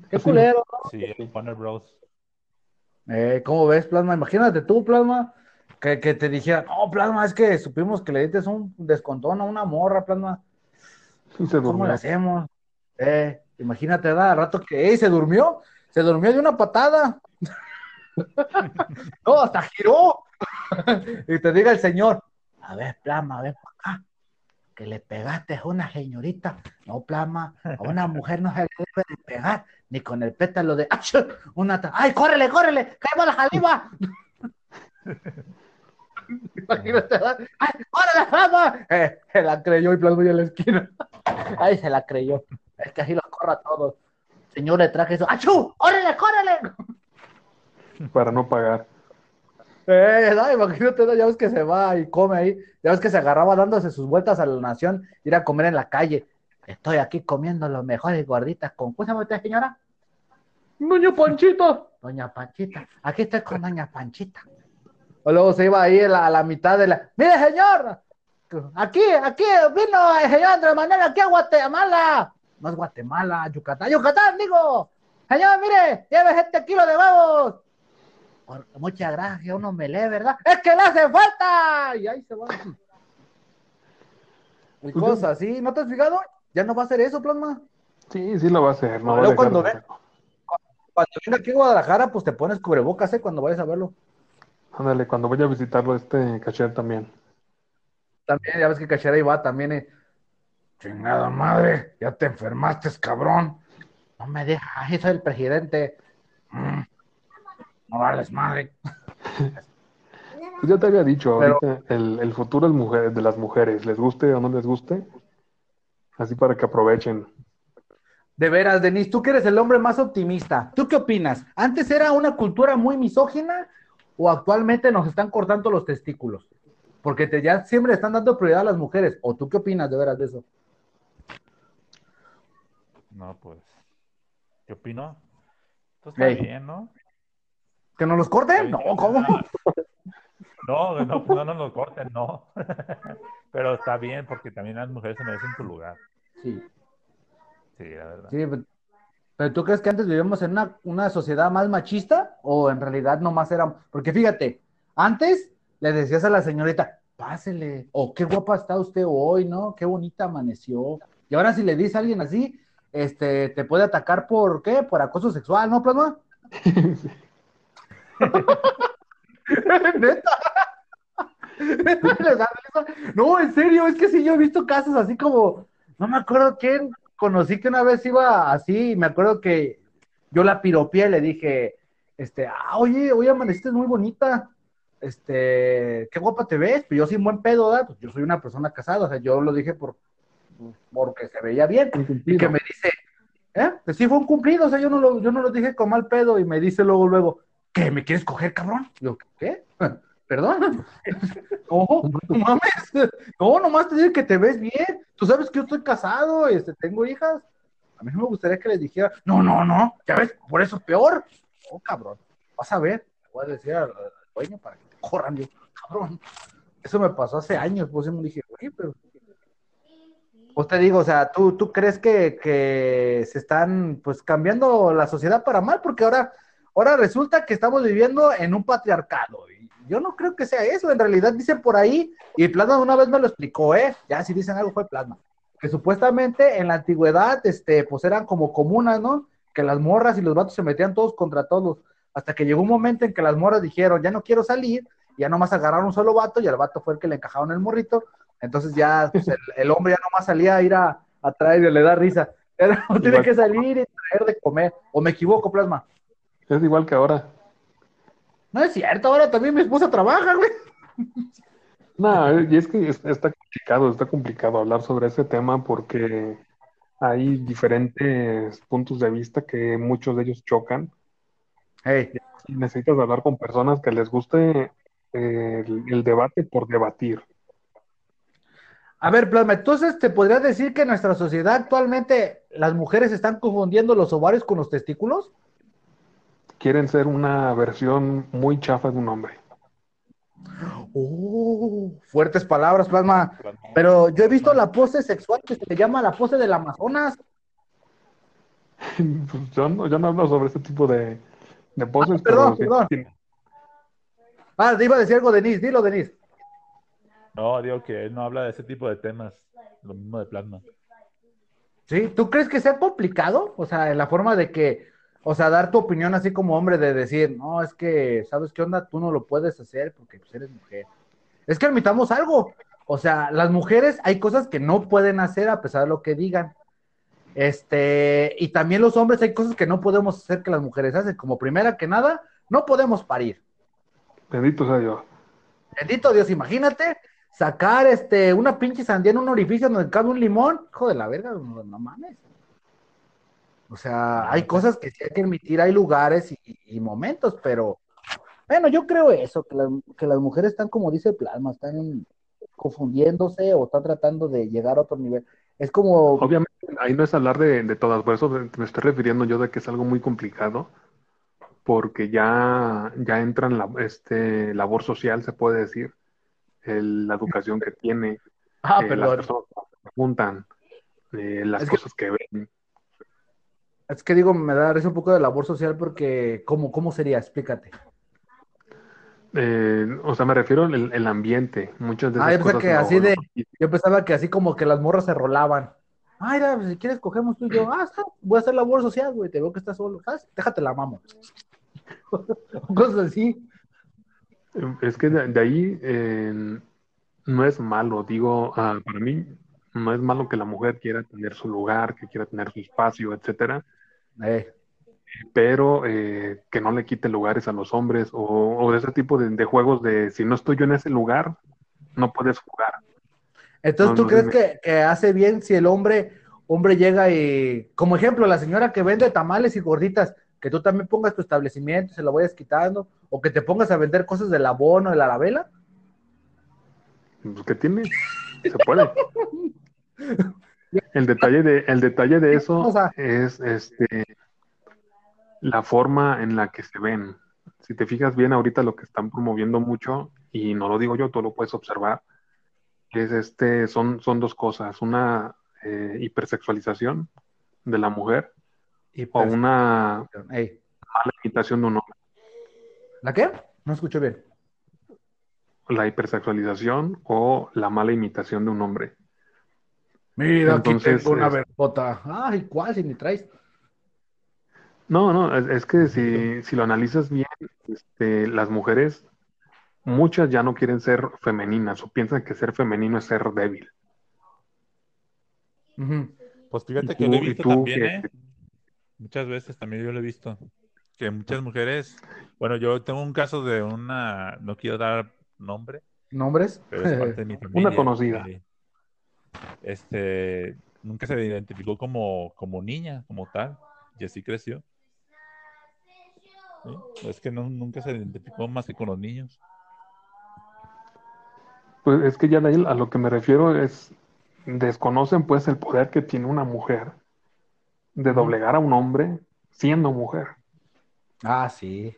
Qué Sí. culero, ¿no? Sí, Warner Bros. Eh, ¿cómo ves, Plasma? Imagínate tú, Plasma, que, que te dijera, no, Plasma, es que supimos que le diste un descontón a una morra, Plasma. Y se ¿Cómo le hacemos? Eh, imagínate, da, rato que, ¡ey, se durmió! Se durmió de una patada. <laughs> no, hasta giró. <laughs> y te diga el señor, a ver, Plasma, ven para acá, que le pegaste a una señorita. No, Plasma, a una <laughs> mujer no se le debe de pegar, ni con el pétalo de, ¡Ach! una ¡ay, córrele, córrele! ¡Caemos la jaliba! <laughs> Imagínate. ¡ay, córrele, Plasma! Eh, se la creyó y Plasma ya en la esquina. <laughs> Ay, se la creyó. Es que así los corro a todos. Señor, le traje eso. ¡Achú! ¡Órale, córrele! para no pagar. Eh, no, imagínate, ya ves que se va y come ahí. Ya ves que se agarraba dándose sus vueltas a la nación, ir a comer en la calle. Estoy aquí comiendo los mejores gorditas con. ¿Cómo se llama usted, señora? Doña Panchita. Doña Panchita. Aquí estoy con Doña Panchita. O luego se iba ahí a la, a la mitad de la. ¡Mire, señor! Aquí, aquí vino el señor Andrés Manuel aquí a Guatemala. No es Guatemala, Yucatán. Yucatán, digo. Señor, mire, lleve este kilo de huevos. Por- muchas gracias, uno me lee, ¿verdad? ¡Es que le hace falta! Y ahí se va. Y cosas así, ¿no te has fijado? Ya no va a hacer eso, Plasma. Sí, sí lo va a hacer. No va dejar cuando de ve- hacerlo. Cuando venga aquí a Guadalajara, pues te pones cubrebocas, ¿eh? Cuando vayas a verlo. Ándale, cuando vaya a visitarlo este caché también. También, ya ves que Cachera ahí va también. eh. Chingada madre, ya te enfermaste, cabrón. No me dejas, soy el presidente. Mm, No vales madre. Pues ya te había dicho, Pero- ahorita el, el futuro es mujer, de las mujeres, les guste o no les guste, así para que aprovechen. De veras, Denis, tú que eres el hombre más optimista. ¿Tú qué opinas? ¿Antes era una cultura muy misógina o actualmente nos están cortando los testículos? Porque te, ya siempre están dando prioridad a las mujeres. ¿O tú qué opinas de veras de eso? No, pues. ¿Qué opino? Esto está Ey. bien, ¿no? ¿Que nos los corten? No, ¿cómo? <laughs> No, no, no nos lo corten, no. <laughs> Pero está bien porque también las mujeres se merecen su lugar. Sí. Sí, la verdad. Sí, pero- pero ¿tú crees que antes vivíamos en una, una sociedad más machista o en realidad nomás era... Porque fíjate, antes le decías a la señorita, pásele, o qué guapa está usted hoy, ¿no? Qué bonita amaneció. Y ahora si le dices a alguien así, este, te puede atacar por qué? Por acoso sexual, ¿no, Plasma? <laughs> <laughs> ¿Neta? No, en serio, es que sí, yo he visto casos así como, no me acuerdo quién conocí que una vez iba así, y me acuerdo que yo la piropié y le dije, este, ah, oye, oye, amaneciste muy bonita, este, qué guapa te ves, pues yo un buen pedo, ¿verdad? Pues yo soy una persona casada, o sea, yo lo dije por, porque se veía bien, y que me dice, ¿eh? Pues sí fue un cumplido, o sea, yo no lo, yo no lo dije con mal pedo, y me dice luego, luego, ¿qué, me quieres coger, cabrón? Yo, ¿qué? <laughs> ¿Perdón? <laughs> No, no mames. No, nomás te digo que te ves bien. Tú sabes que yo estoy casado, este, tengo hijas. A mí no me gustaría que les dijera, no, no, no, ya ves, por eso peor. Oh, cabrón, vas a ver. Le voy a decir al, al dueño para que te corran. Yo, cabrón. Eso me pasó hace años, pues yo me dije, güey, pero. Pues te digo, o sea, ¿tú, tú crees que, que se están pues cambiando la sociedad para mal? Porque ahora, ahora resulta que estamos viviendo en un patriarcado. Y yo no creo que sea eso. En realidad dicen por ahí, y Plasma una vez me lo explicó, ¿eh? Ya si dicen algo fue Plasma. Que supuestamente en la antigüedad, este, pues eran como comunas, ¿no? Que las morras y los vatos se metían todos contra todos. Hasta que llegó un momento en que las morras dijeron, ya no quiero salir, y ya nomás agarraron un solo vato, y el vato fue el que le encajaron el morrito. Entonces ya pues, el, el hombre ya nomás salía a ir a, a traer y le da risa. Pero <laughs> tiene que salir y traer de comer. O me equivoco, Plasma. Es igual que ahora. No es cierto, ahora también mi esposa trabaja, güey. No, y es que es- está complicado, está complicado hablar sobre ese tema porque hay diferentes puntos de vista que muchos de ellos chocan Hey, y necesitas hablar con personas que les guste eh, el, el debate por debatir. A ver, Plasma, entonces te podrías decir que en nuestra sociedad actualmente las mujeres están confundiendo los ovarios con los testículos. Quieren ser una versión muy chafa de un hombre. Oh, fuertes palabras, Plasma. Pero yo he visto la pose sexual que se llama la pose del Amazonas. <laughs> Pues yo no, yo no hablo sobre ese tipo de, de poses, Ah, perdón, pero sí- perdón. Ah, te iba a decir algo, Denise. Dilo, Denise. No, digo que él no habla de ese tipo de temas. Lo mismo de plasma. ¿Sí? ¿Tú crees que sea complicado? O sea, en la forma de que, o sea, dar tu opinión así como hombre de decir, no, es que, ¿sabes qué onda? Tú no lo puedes hacer porque pues, eres mujer. Es que admitamos algo. O sea, las mujeres hay cosas que no pueden hacer a pesar de lo que digan. Este, y también los hombres hay cosas que no podemos hacer que las mujeres hacen. Como primera que nada, no podemos parir. Bendito sea Dios. Bendito Dios, imagínate sacar este una pinche sandía en un orificio donde cabe un limón. Hijo de la verga, no, no mames. O sea, hay cosas que sí hay que admitir, hay lugares y, y momentos, pero bueno, yo creo eso, que, las- que las mujeres están como dice Plasma, están confundiéndose o están tratando de llegar a otro nivel. Es como, Obviamente, ahí no es hablar de, de todas, por eso me estoy refiriendo yo de que es algo muy complicado, porque ya, ya entra en la este, labor social, se puede decir, el- la educación que tiene, ah, eh, las personas que se preguntan, eh, las Es que- cosas que ven. Es que digo, me da risa un poco de labor social porque, ¿cómo, cómo sería? Explícate. Eh, o sea, me refiero al el ambiente, muchas de Ah, yo cosas. que así de, yo pensaba que así como que las morras se rolaban. Ah, mira, pues, si quieres cogemos tú y yo. Ah, está, voy a hacer labor social, güey, te veo que estás solo. ¿Sabes? Déjate la mamo. <laughs> Cosas así. Es que de, de ahí eh, no es malo, digo, ah, para mí no es malo que la mujer quiera tener su lugar, que quiera tener su espacio, etcétera, Eh, pero eh, que no le quite lugares a los hombres o, o ese tipo de, de juegos de si no estoy yo en ese lugar, no puedes jugar. Entonces, ¿tú no, crees que hace bien si el hombre, hombre llega y, como ejemplo, la señora que vende tamales y gorditas, que tú también pongas tu establecimiento, se lo vayas quitando, o que te pongas a vender cosas del abono, de la vela? Pues, ¿qué tiene? Se puede. <laughs> El detalle de, el detalle de eso O sea- es este la forma en la que se ven. Si te fijas bien ahorita lo que están promoviendo mucho, y no lo digo yo, tú lo puedes observar, es este, son, son dos cosas, una eh, hipersexualización de la mujer Y o una ey, mala imitación de un hombre. ¿La qué? No escucho bien. La hipersexualización o la mala imitación de un hombre. Mira, Entonces, aquí tengo una vergota. Ay, ¿cuál si ni traes? No, no, es, es que si, si lo analizas bien, este, las mujeres, muchas ya no quieren ser femeninas o piensan que ser femenino es ser débil. Pues fíjate ¿Y que lo he tú- visto tú también? ¿eh? Muchas veces también yo lo he visto. Que muchas mujeres, bueno, yo tengo un caso de una, no quiero dar nombre, ¿Nombres? pero es parte de mi <laughs> familia. conocida. que, Este, nunca se identificó como, como niña, como tal, y así creció. ¿Sí? Es que no, nunca se identificó más que con los niños. Pues es que ya de ahí a lo que me refiero es, desconocen pues el poder que tiene una mujer de doblegar a un hombre siendo mujer. Ah, sí.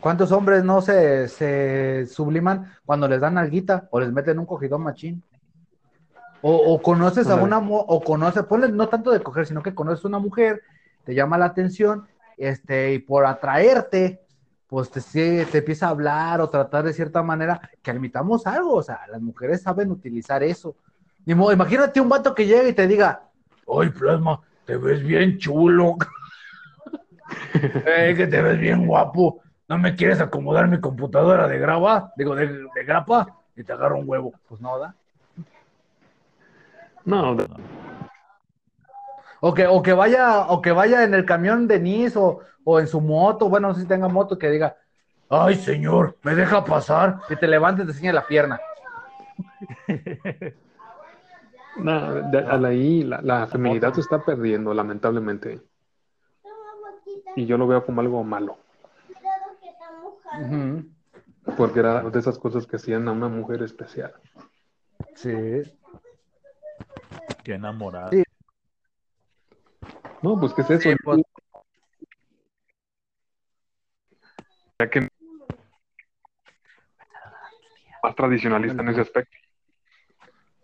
¿Cuántos hombres no se, se subliman cuando les dan alguita o les meten un cogidón machín? O, o conoces a una o conoces, ponle no tanto de coger, sino que conoces a una mujer, te llama la atención, este, y por atraerte, pues te, te empieza a hablar o tratar de cierta manera, que admitamos algo, o sea, las mujeres saben utilizar eso. Ni modo, imagínate un vato que llega y te diga, ¡Ay, plasma! Te ves bien chulo. <laughs> ¡Ey, que te ves bien guapo! ¿No me quieres acomodar mi computadora de grava? Digo, de, de grapa, y te agarro un huevo. Pues no, ¿da? No, O que, o que vaya, o que vaya en el camión de Nis o, o en su moto, bueno, no sé si tenga moto, que diga, ay señor, me deja pasar, y te levantes y te enseña la pierna. <laughs> no, de- de ahí la, la feminidad se está perdiendo, lamentablemente. Y yo lo veo como algo malo, porque era de esas cosas que hacían a una mujer especial. Sí. Qué enamorada. Sí. No, pues, ¿qué es eso? Sí, pues. Ya que más tradicionalista en ese aspecto.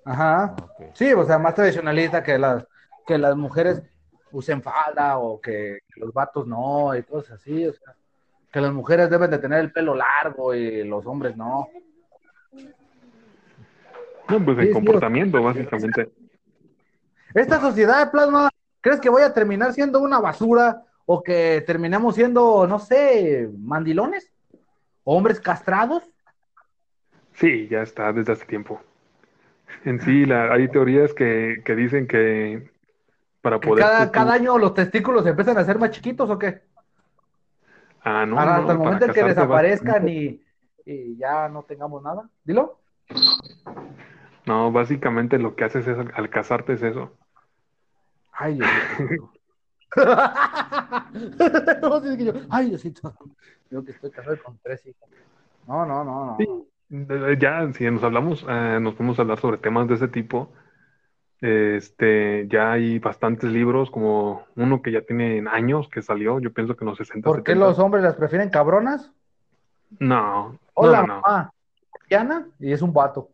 Ajá. Ok. Sí, o sea, más tradicionalista que las, que las mujeres usen falda o que, que los vatos no y cosas así, o sea, que las mujeres deben de tener el pelo largo y los hombres no. No, pues Sí, el sí, comportamiento, básicamente. Esta sociedad de plasma, ¿crees que voy a terminar siendo una basura o que terminemos siendo, no sé, mandilones? ¿Hombres castrados? Sí, ya está desde hace tiempo. En sí, la, hay teorías que, que dicen que para ¿Que poder... cada, cada año los testículos empiezan a ser más chiquitos o qué? Ah, no, hasta el momento en que desaparezcan y, y ya no tengamos nada. Dilo. No, básicamente lo que haces es, al casarte es eso. Ay, <laughs> Diosito. <laughs> No, sí, que yo, Ay, Diosito. Yo que estoy casado con tres hijas. No, no, no, no. Sí. De- Ya, si nos hablamos, eh, nos podemos hablar sobre temas de ese tipo, Este, ya hay bastantes libros, como uno que ya tiene años que salió, yo pienso que en los 60, ¿Por qué 70. los hombres las prefieren cabronas? No, Hola, no, no, mamá. Diana, y es un vato.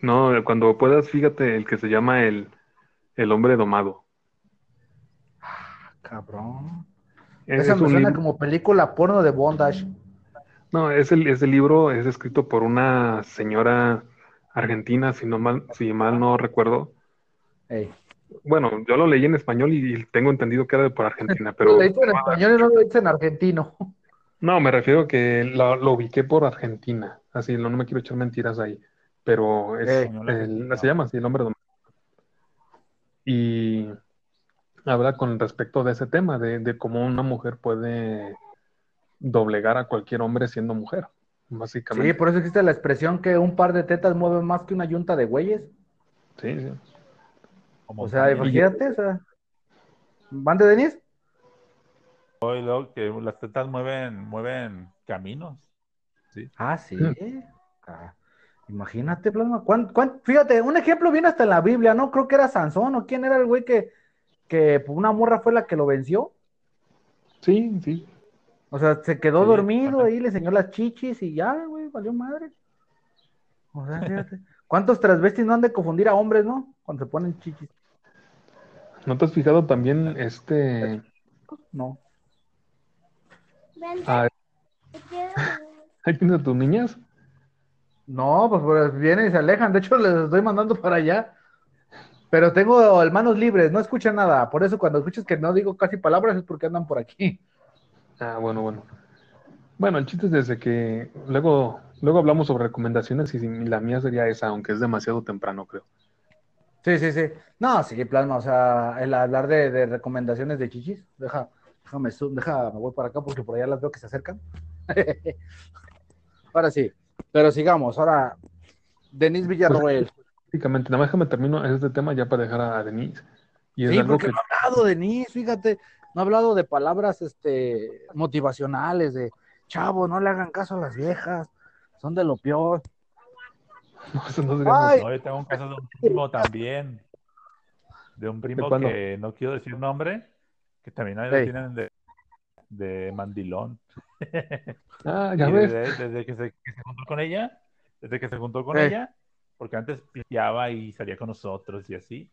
No, cuando puedas, fíjate el que se llama el, el hombre domado. Cabrón. Es, Esa me suena libro- como película porno de bondage. no, ese, ese libro es escrito por una señora argentina, si no mal, si mal no recuerdo. Bueno, yo lo leí en español y, y tengo entendido que era de por Argentina, <laughs> pero lo en español y no lo en argentino. no, me refiero a que lo, lo ubiqué por Argentina. Así, no, no me quiero echar mentiras ahí, pero es, Eh. el- se llama así, el hombre domado. Y habla con respecto de ese tema, de, de cómo una mujer puede doblegar a cualquier hombre siendo mujer, Sí, básicamente. por eso existe la expresión que un par de tetas mueve más que una yunta de güeyes. Sí, sí. Como O sea, imagínate, o sea. ¿Van de Denis? y luego que las tetas mueven, mueven caminos. Ah, sí. Ah, imagínate, plasma. ¿Cuán- cuán- Fíjate, un ejemplo viene hasta en la Biblia, ¿no? Creo que era Sansón, ¿o quién era el güey que, que una morra fue la que lo venció? Sí, sí. O sea, se quedó Sí, dormido ajá. ahí, le enseñó las chichis y ya, güey, valió madre. O sea, fíjate. ¿Cuántos transvestis no han de confundir a hombres, no? Cuando se ponen chichis. ¿No te has fijado también este No. ah, <laughs> ahí tienes a tus niñas? No, pues, pues vienen y se alejan. De hecho, <laughs> les estoy mandando para allá. Pero tengo manos libres, no escuchan nada. Por eso cuando escuchas que no digo casi palabras es porque andan por aquí. Ah, bueno, bueno. Bueno, el chiste es desde que luego, luego hablamos sobre recomendaciones y si la mía sería esa, aunque es demasiado temprano, creo. Sí, sí, sí. No, sí, plasma. O sea, el hablar de, de recomendaciones de chichis. Deja, déjame, zoom, deja, me voy para acá porque por allá las veo que se acercan. <laughs> Ahora sí. Pero sigamos. Ahora, Denis Villarroel. Prácticamente, nada más déjame termino este tema ya para dejar a Denise. Y es Sí, algo porque que no ha hablado de Nis, fíjate, no ha hablado de palabras este, motivacionales, de chavo, no le hagan caso a las viejas, son de lo peor. <laughs> no, eso no sería Ay. No, yo tengo un caso de un primo también. De un primo que no quiero decir nombre, que también ahí lo tienen de, de mandilón. <laughs> Ah, ya Y ves. desde, desde que, se, que se juntó con ella, desde que se juntó con Ey. ella, porque antes pisteaba y salía con nosotros y así.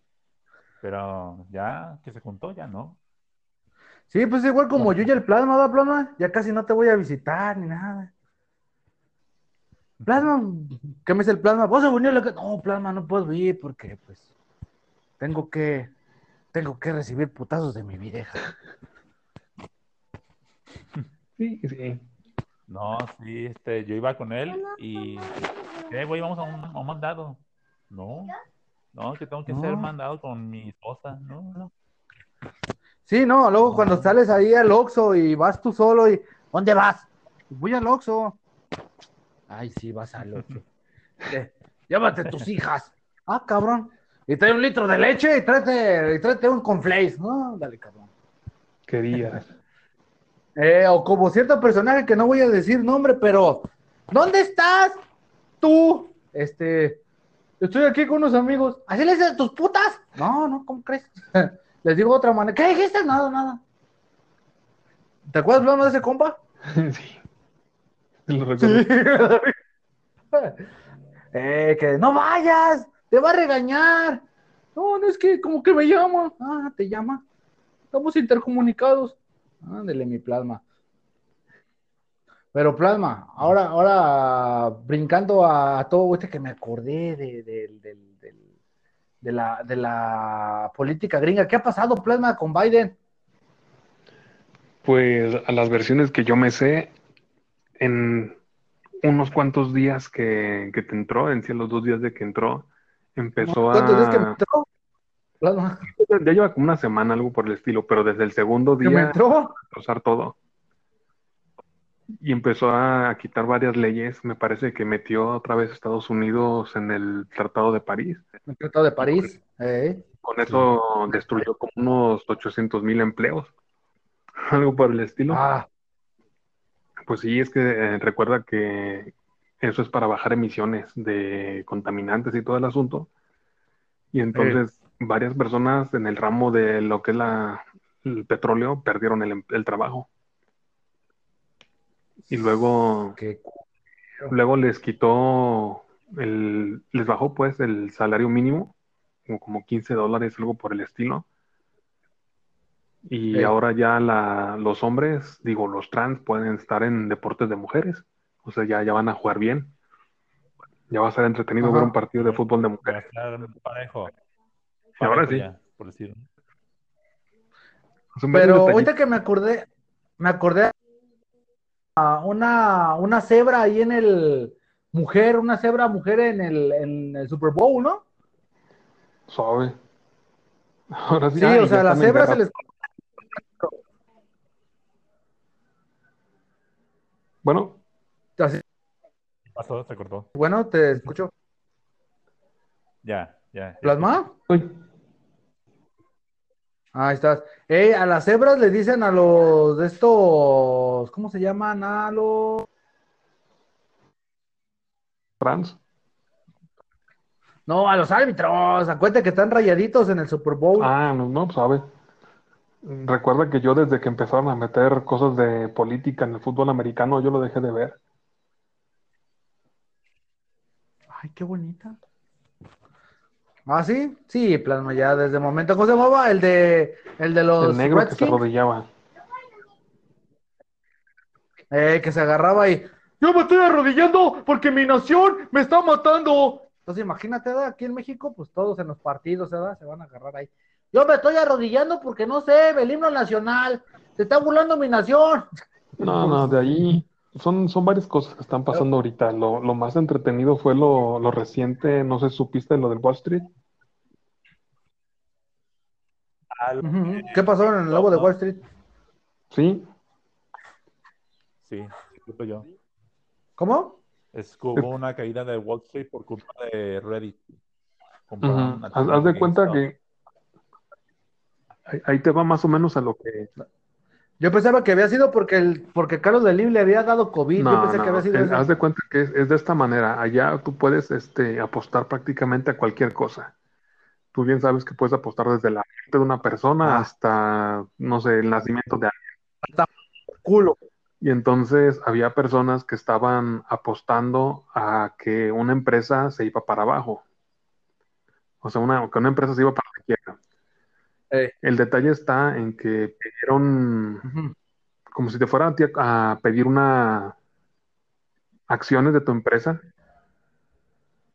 Pero ya que se juntó, ya no. Sí, pues igual como yo y el plasma, ¿va, plasma? Ya casi no te voy a visitar ni nada. Plasma, ¿qué me dice el plasma? ¿Vos a ca-?" No, plasma, no puedo ir porque, pues, tengo que, tengo que recibir putazos de mi vieja. Sí, sí. No, sí, este, yo iba con él y, eh, güey, vamos a un, a un mandado. No, no, que tengo que ser mandado con mi esposa. No, no. Sí, no, luego cuando sales ahí al Oxxo y vas tú solo y ¿dónde vas? Voy al Oxxo. Ay, sí, vas al Oxxo. <laughs> Eh, Llévate tus hijas. Ah, cabrón. Y trae un litro de leche y tráete, y tráete un conflace. No, dale, cabrón. Querías. Eh, o como cierto personaje que no voy a decir nombre, pero ¿dónde estás? Tú. Este, estoy aquí con unos amigos. ¿Así les dices tus putas? No, no, ¿cómo crees? <laughs> les digo de otra manera. ¿Qué dijiste? Nada, nada. ¿Te acuerdas hablando de ese compa? <laughs> sí. Lo recuerdo. <laughs> eh, que no vayas, te va a regañar. No, no es que como que me llama. Ah, te llama. Estamos intercomunicados. Ándele, mi plasma. Pero plasma, ahora, ahora brincando a, a todo este que me acordé de, de- de la, de la política gringa. ¿Qué ha pasado, plasma, con Biden? Pues a las versiones que yo me sé, en unos cuantos días que, que te entró, en sí, los dos días de que entró, empezó ¿Cuántos días que me a... entró? Plasma, Ya lleva como una semana, algo por el estilo, pero desde el segundo que me día entró. destrozar todo. Y empezó a quitar varias leyes. Me parece que metió otra vez a Estados Unidos en el Tratado de París. El Tratado de París. eh. Con eso destruyó como unos 800 mil empleos. <laughs> Algo por el estilo. Ah, Pues sí, es que eh, recuerda que eso es para bajar emisiones de contaminantes y todo el asunto. Y entonces varias personas en el ramo de lo que es la, el petróleo perdieron el, em- el trabajo. Y luego, Qué luego les quitó, el, les bajó pues el salario mínimo, como, como 15 dólares, algo por el estilo. Y ahora ya la, los hombres, digo, los trans pueden estar en deportes de mujeres. O sea, ya, ya van a jugar bien. Ya va a ser entretenido Ajá. ver un partido de fútbol de Va a mujeres. estar parejo. Ahora sí. ya, por decirlo. Varios Pero ahorita que me acordé, me acordé a una, una cebra ahí en el mujer, una cebra mujer en el, en el Super Bowl, ¿no? Suave. Ahora sí, Sí, o sea, la están en cebra guerra. se les Bueno, así- ¿Qué pasó? Se cortó. Bueno, te escucho. Ya, ya. ya. ¿Plasma? uy, Ahí estás. Ey, a las cebras le dicen a los de estos, ¿cómo se llaman? A los trans. No, a los árbitros. Acuérdate que están rayaditos en el Super Bowl. Ah, no, no, suave. Recuerda que yo desde que empezaron a meter cosas de política en el fútbol americano, yo lo dejé de ver. Ay, qué bonita. Ah, sí, sí, plasma ya desde el momento. ¿Cómo se llamaba? El de, el de los El negro que se arrodillaba. Eh, que se agarraba y yo me estoy arrodillando porque mi nación me está matando. Entonces imagínate, ¿verdad? aquí en México, pues todos en los partidos, ¿verdad? Se van a agarrar ahí. Yo me estoy arrodillando porque no sé, el himno nacional, se está burlando mi nación. No, no, de ahí son, son varias cosas que están pasando ahorita. Lo, lo más entretenido fue lo, lo reciente, no sé supiste lo del Wall Street. ¿Qué pasó en el lobo de Wall Street? Sí, Sí, justo yo. ¿Cómo? Es que hubo una caída de Wall Street por culpa de Reddit. Haz, de cuenta GameStop. que ahí te va más o menos a lo que... Yo pensaba que había sido porque el, porque Carlos de Lim le había dado COVID. Yo No, pensé no, que había sido eh, haz de cuenta que es, es de esta manera. Allá tú puedes este, apostar prácticamente a cualquier cosa. Tú bien sabes que puedes apostar desde la muerte de una persona Ah. hasta, no sé, el nacimiento de alguien. Culo. Y entonces había personas que estaban apostando a que una empresa se iba para abajo. O sea, una, que una empresa se iba para la quiebra. Eh. El detalle está en que pidieron, como si te fueran a a pedir una acciones de tu empresa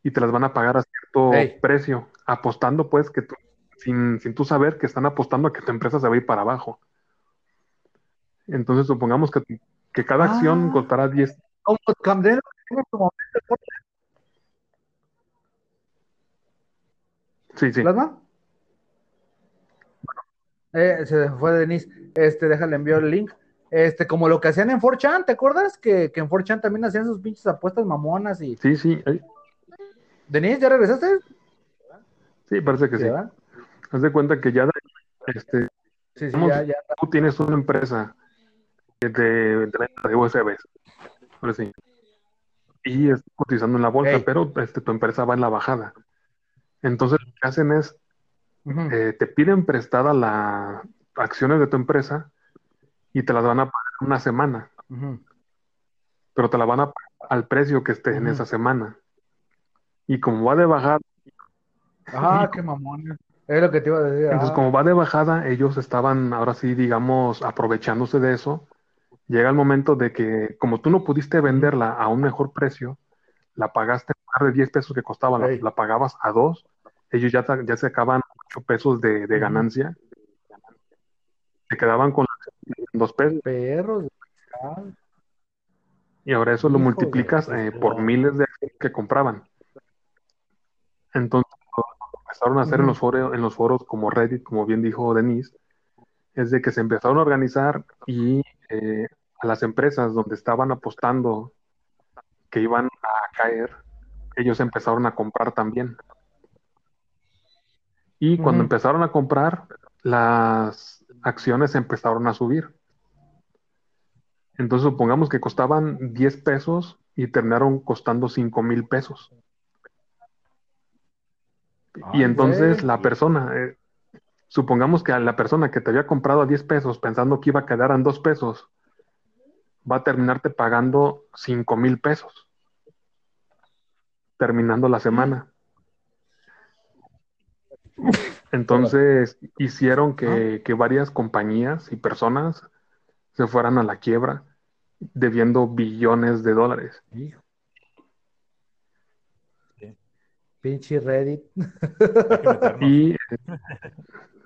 y te las van a pagar a cierto precio, apostando pues que tú, sin, sin tú saber que están apostando a que tu empresa se va a ir para abajo. Entonces supongamos que, que cada Ah. acción costará 10, Como Camden en su momento, sí, sí, ¿Plasma? Eh, se fue Denise. Este, déjale enviar el link. Este, como lo que hacían en 4chan, ¿te acuerdas? Que, que en 4chan también hacían sus pinches apuestas mamonas y. sí, sí, eh, Denise, ¿ya regresaste? sí, parece que sí. ¿verdad? Haz de cuenta que ya este, Sí, sí, ya, ya. tú tienes una empresa de, de de USBs, ahora sí, y está cotizando en la bolsa, pero este, tu empresa va en la bajada. Entonces, lo que hacen es, Eh, te piden prestada las acciones de tu empresa y te las van a pagar en una semana, pero te la van a pagar al precio que esté en esa semana. Y como va de bajada, Ah, qué mamón. Es lo que te iba a decir. Entonces, ah. como va de bajada, ellos estaban ahora sí, digamos, aprovechándose de eso. Llega el momento de que, como tú no pudiste venderla a un mejor precio, la pagaste lugar de 10 pesos que costaba, la, pagabas a 2, ellos ya, ya se acaban 8 pesos de, ganancia. Se quedaban con 2 pesos. Perros. Y ahora eso lo Hijo multiplicas eh, por miles de acciones que compraban. Entonces, lo que empezaron a hacer en los foros, en los foros como Reddit, como bien dijo Denise, es de que se empezaron a organizar y eh, a las empresas donde estaban apostando que iban a caer, ellos empezaron a comprar también. Y cuando empezaron a comprar, las acciones empezaron a subir. Entonces, supongamos que costaban 10 pesos y terminaron costando 5 mil pesos. Y entonces güey. la persona, eh, supongamos que a la persona que te había comprado a 10 pesos pensando que iba a quedar en 2 pesos, va a terminarte pagando 5 mil pesos, terminando la semana. Entonces hicieron que, que varias compañías y personas se fueran a la quiebra debiendo billones de dólares. Hijo. Pinche Reddit. Y,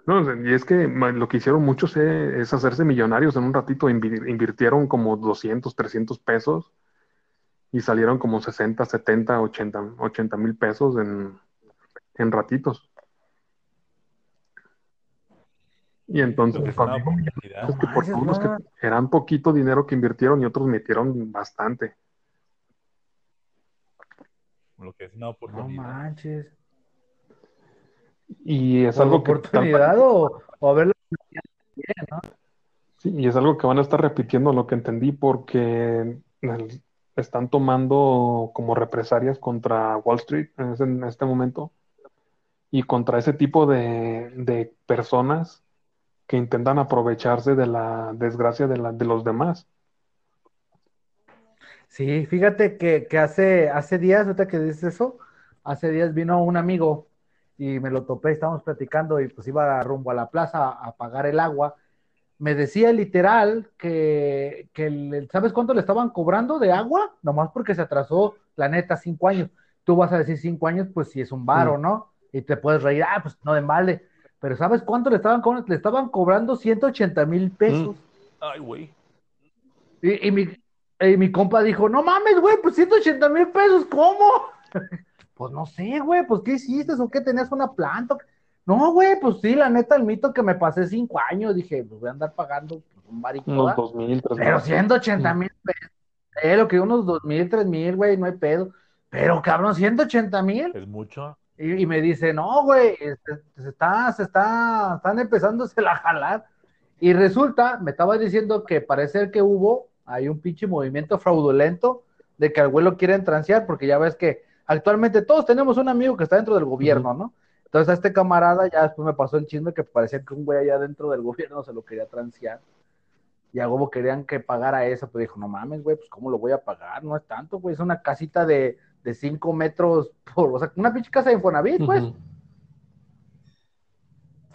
no, y es que lo que hicieron muchos eh, es hacerse millonarios en un ratito. Invi- Invirtieron como 200, 300 pesos y salieron como 60, 70, 80, 80 mil pesos en, en ratitos. Y entonces, es cuando una digo oportunidad. es que por no. eran poquito dinero que invirtieron y otros metieron bastante. Lo que es una No oportunidad. manches. Y es ¿Por algo que oportunidad o, o haberlo Sí, y es algo que van a estar repitiendo lo que entendí porque el- están tomando como represalias contra Wall Street en, ese- en este momento y contra ese tipo de, de personas que intentan aprovecharse de la desgracia de, la, de los demás. Sí, fíjate que, que hace, hace días, ahorita que dices eso, hace días vino un amigo y me lo topé, estábamos platicando y pues iba rumbo a la plaza a pagar el agua. Me decía literal que, que el- ¿sabes cuánto le estaban cobrando de agua? Nomás porque se atrasó, la neta, cinco años. Tú vas a decir cinco años, pues si es un varo. ¿no? Y te puedes reír, ah, pues no de malde. Pero ¿sabes cuánto le estaban cobrando? Le estaban cobrando 180 mil pesos. Ay, güey. Y, y mi, y mi compa dijo, no mames, güey, pues 180 mil pesos, ¿cómo? <laughs> pues no sé, güey, pues ¿qué hiciste o qué tenías una planta? No, güey, pues sí, la neta, el mito que me pasé cinco años, dije, pues voy a andar pagando un barito, Unos dos mil, tres Pero mil. 180 mil pesos, eh, lo que unos dos mil, tres mil, güey, no hay pedo. Pero cabrón, 180 mil. Es mucho. Y, y me dice, no, güey, este, se está, se está, están empezándose a jalar. Y resulta, me estaba diciendo que parece que hubo, hay un pinche movimiento fraudulento de que al güey lo quieren transear, porque ya ves que actualmente todos tenemos un amigo que está dentro del gobierno, ¿no? Entonces a este camarada ya después me pasó el chisme que parecía que un güey allá dentro del gobierno se lo quería transear. Y a huevo querían que pagara eso, pero dijo, no mames, güey, pues ¿cómo lo voy a pagar? No es tanto, güey, es una casita de, de cinco metros, por, o sea, una pinche casa de Infonavit, pues.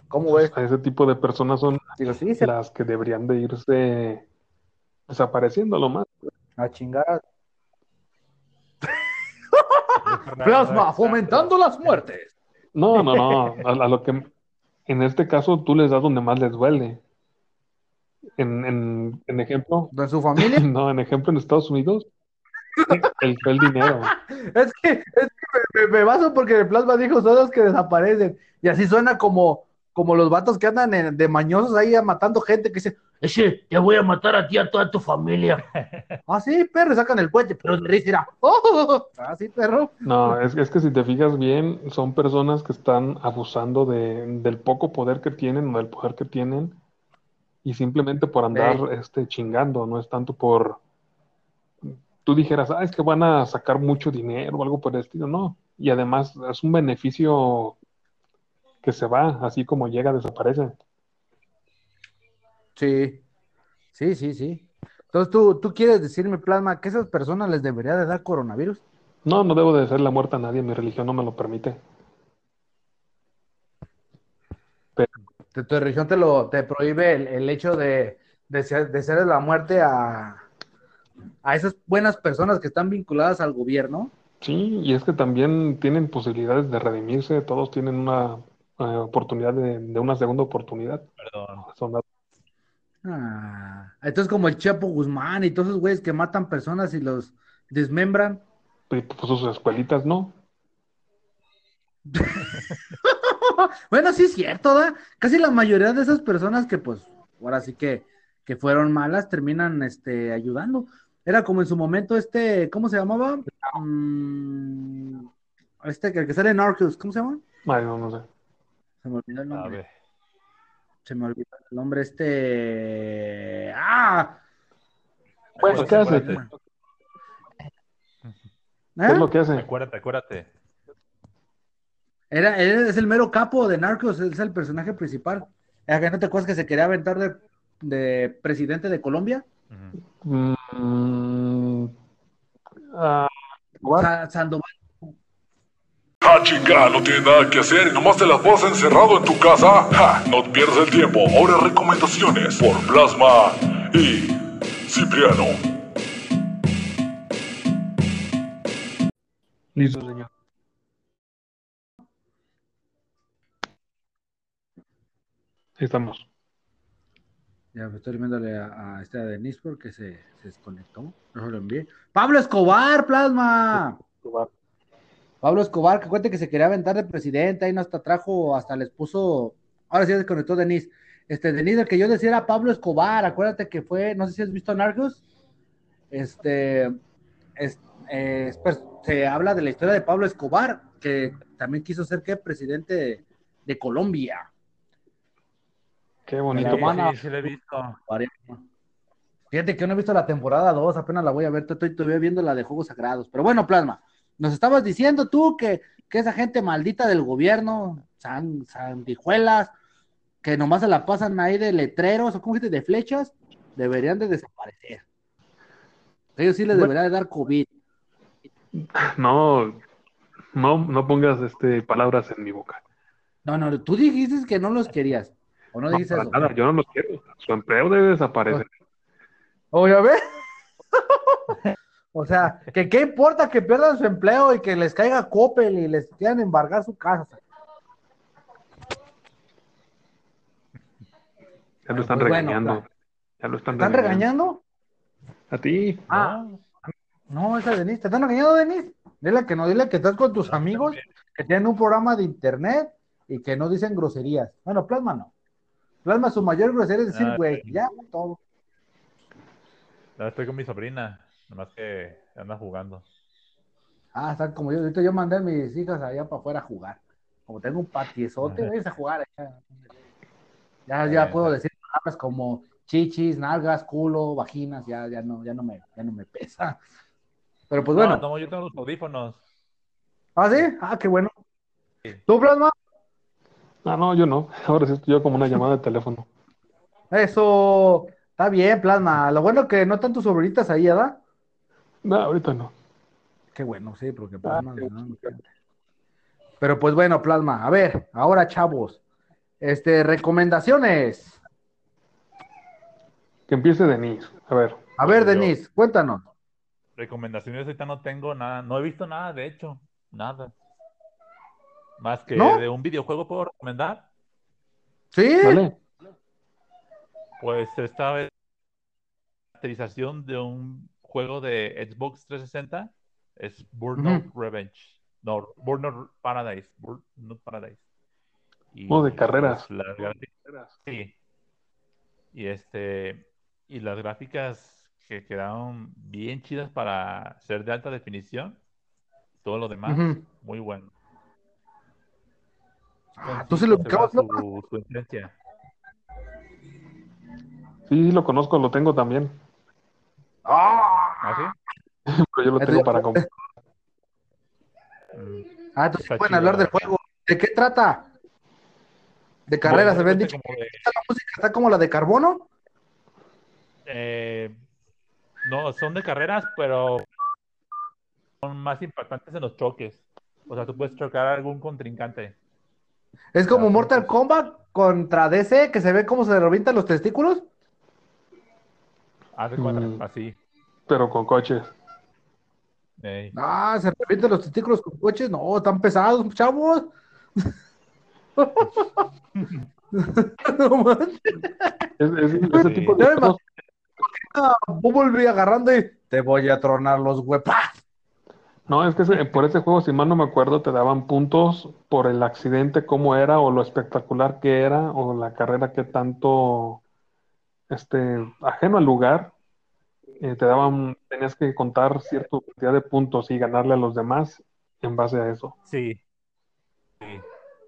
¿Cómo ves? A ese tipo de personas son Digo, sí, se las que deberían de irse desapareciendo lo más. a chingar. <laughs> Plasma, fomentando las muertes. No, no, no. <laughs> A, a lo que en este caso tú les das donde más les duele. En, en, en ejemplo, ¿De su familia? <laughs> no, en ejemplo en Estados Unidos, el, el dinero. <laughs> es que, es que me, me- me baso porque el plasma dijo son los que desaparecen. Y así suena como, como los vatos que andan en- de mañosos ahí matando gente que dice, ese, te voy a matar a ti y a toda tu familia. <laughs> ah, sí, perro, sacan el cohete, pero de risa era, oh, ah, sí, perro. No, es, es que si te fijas bien, son personas que están abusando de, del poco poder que tienen o del poder que tienen y simplemente por andar este, chingando, no es tanto por... Tú dijeras, ah, es que van a sacar mucho dinero o algo por el estilo, no. Y además es un beneficio que se va, así como llega, desaparece. Sí, sí, sí, sí. Entonces tú, tú quieres decirme, plasma, que esas personas les debería de dar coronavirus. No, no debo de hacer la muerte a nadie, mi religión no me lo permite. Tu, tu religión te lo te prohíbe el, el hecho de, de, ser, de ser la muerte a, a esas buenas personas que están vinculadas al gobierno. Sí, y es que también tienen posibilidades de redimirse, todos tienen una eh, oportunidad de, de una segunda oportunidad. Perdón. Son- Ah, entonces como el Chapo Guzmán y todos esos güeyes que matan personas y los desmembran. pues sus escuelitas no. <laughs> Bueno, sí es cierto, ¿da? Casi la mayoría de esas personas que pues ahora sí que, que fueron malas terminan este, ayudando. Era como en su momento este, ¿cómo se llamaba? Mm, este que, el que sale en Narcos, ¿cómo se llama? Ay, no, no sé. Se me olvidó el A nombre. ver. Se me olvidó el nombre este. ¡Ah! Acuérdate, ¿qué hace? acuérdate, ¿Qué es lo que hace? Acuérdate, acuérdate. Era, él es el mero capo de Narcos, es el personaje principal. ¿A que no te acuerdas que se quería aventar de, de presidente de Colombia? Ujú. Mm, ah, Sa- Sandoval. Ah, chinga, no tiene nada que hacer y nomás te la pasas encerrado en tu casa. Ja, no pierdas el tiempo. Ahora recomendaciones por Plasma y Cipriano. listo, señor. Ahí estamos. Ya pues, estoy viéndole a, a este a Denis porque se, se desconectó. No se lo envié. Pablo Escobar, plasma. Pablo Escobar, que cuente que se quería aventar de presidente, ahí no hasta trajo, hasta les puso, ahora sí se desconectó Denis. Este, Denis, el que yo decía era Pablo Escobar, acuérdate que fue, no sé si has visto Narcos, este, es- eh, se habla de la historia de Pablo Escobar, que también quiso ser que presidente de, de Colombia. Qué bonito. La Sí, sí, lo he visto. Fíjate que no he visto la temporada 2, apenas la voy a ver, estoy todavía viendo la de Juegos Sagrados. Pero bueno, Plasma, nos estabas diciendo tú que, que esa gente maldita del gobierno, san, sandijuelas, que nomás se la pasan ahí de letreros o como dijiste, de flechas, deberían de desaparecer. Ellos sí les Bueno. debería de dar COVID. No, no, no pongas este, palabras en mi boca. No, no, tú dijiste que no los querías. ¿O no No, dijiste para eso? nada, yo no los quiero. Su empleo debe desaparecer. Oye, a ver. <laughs> o sea, que qué importa que pierdan su empleo y que les caiga Coppel y les quieran embargar su casa. Ya lo están pues bueno, regañando. claro. Ya lo están, ¿Están regañando? A ti. Ah, no, esa Denise. ¿Te están regañando, Denise? Dile que no, dile que estás con tus amigos que tienen un programa de internet y que no dicen groserías. Bueno, Plasma no. Plasma, su mayor grosería es decir, Ah, güey, sí. ya, todo. Estoy con mi sobrina, nomás que anda jugando. Ah, están como yo. Ahorita yo mandé a mis hijas allá para afuera a jugar. Como tengo un patiezote, váyanse a jugar allá. Ya, ya Eh, puedo decir palabras como chichis, nalgas, culo, vaginas, ya, ya no, ya no me, ya no me pesa. Pero pues bueno. No, no, yo tengo los audífonos. ¿Ah, sí? Ah, qué bueno. Sí. ¿Tú, Plasma? Ah, no, yo no. <laughs> Ahora sí estoy yo como una llamada de teléfono. Eso está bien, Plasma. Lo bueno que no están tus sobrinitas ahí, ¿verdad? No, ahorita no. Qué bueno, sí, porque Ah, Plasma. qué no. Pero pues bueno, Plasma. A ver, ahora, chavos. Este, recomendaciones. Que empiece Denise. A ver. A ver, Denise, cuéntanos. Recomendaciones ahorita no tengo nada, no he visto nada, de hecho, nada. Más que ¿No? de un videojuego puedo recomendar, ¿Sí? ¿Vale? pues esta vez caracterización de un juego de Xbox 360 es Burnout Revenge. No, Burnout Paradise. Burnout Paradise. Y, Oh, de carreras. pues, las gráficas- sí. Y este y las gráficas que quedaron bien chidas para ser de alta definición. Todo lo demás, muy bueno. Ah, ¿tú sí lo su, su esencia. Sí, lo conozco, lo tengo también. Ah, ¿Ah, sí? <laughs> Pero yo lo tengo para comprar. Mm. ah, entonces Está pueden chido, hablar del juego. ¿De qué trata? De carreras, Bueno, se habían cuenta dicho. como de- ¿La música está como la de Carbono? Eh, no, son de carreras, pero son más impactantes en los choques. O sea, tú puedes chocar a algún contrincante. Es como Ah, Mortal pues. Kombat contra DC, que se ve cómo se revientan los testículos. De cuenta, Mm. así. Pero con coches. Ey. Ah, se revientan los testículos con coches. No, están pesados, chavos. no. Es, es- ese Sí. tipo de Bumblebee agarrando y te voy a tronar los huevos. No, es que ese- por ese juego, si mal no me acuerdo, te daban puntos por el accidente, cómo era, o lo espectacular que era, o la carrera que tanto, este, ajeno al lugar, eh, te daban, tenías que contar cierta cantidad de puntos y ganarle a los demás en base a eso. Sí. Sí.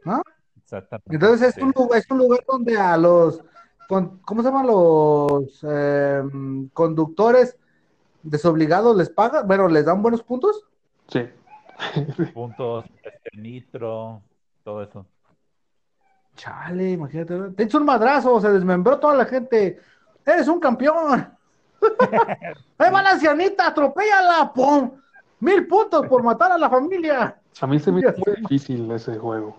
¿Ah? Exactamente. Entonces es un, lugar, es un lugar donde a los, con- ¿cómo se llaman los eh, conductores desobligados les pagan? Bueno, les dan buenos puntos. Sí. Puntos, este, nitro. todo eso. Chale, imagínate. Te hizo un madrazo, se desmembró toda la gente. Eres un campeón. <laughs> Ahí va la ancianita, atropéllala, ¡pum! Mil puntos por matar a la familia. A mí se me hizo muy <laughs> difícil ese juego.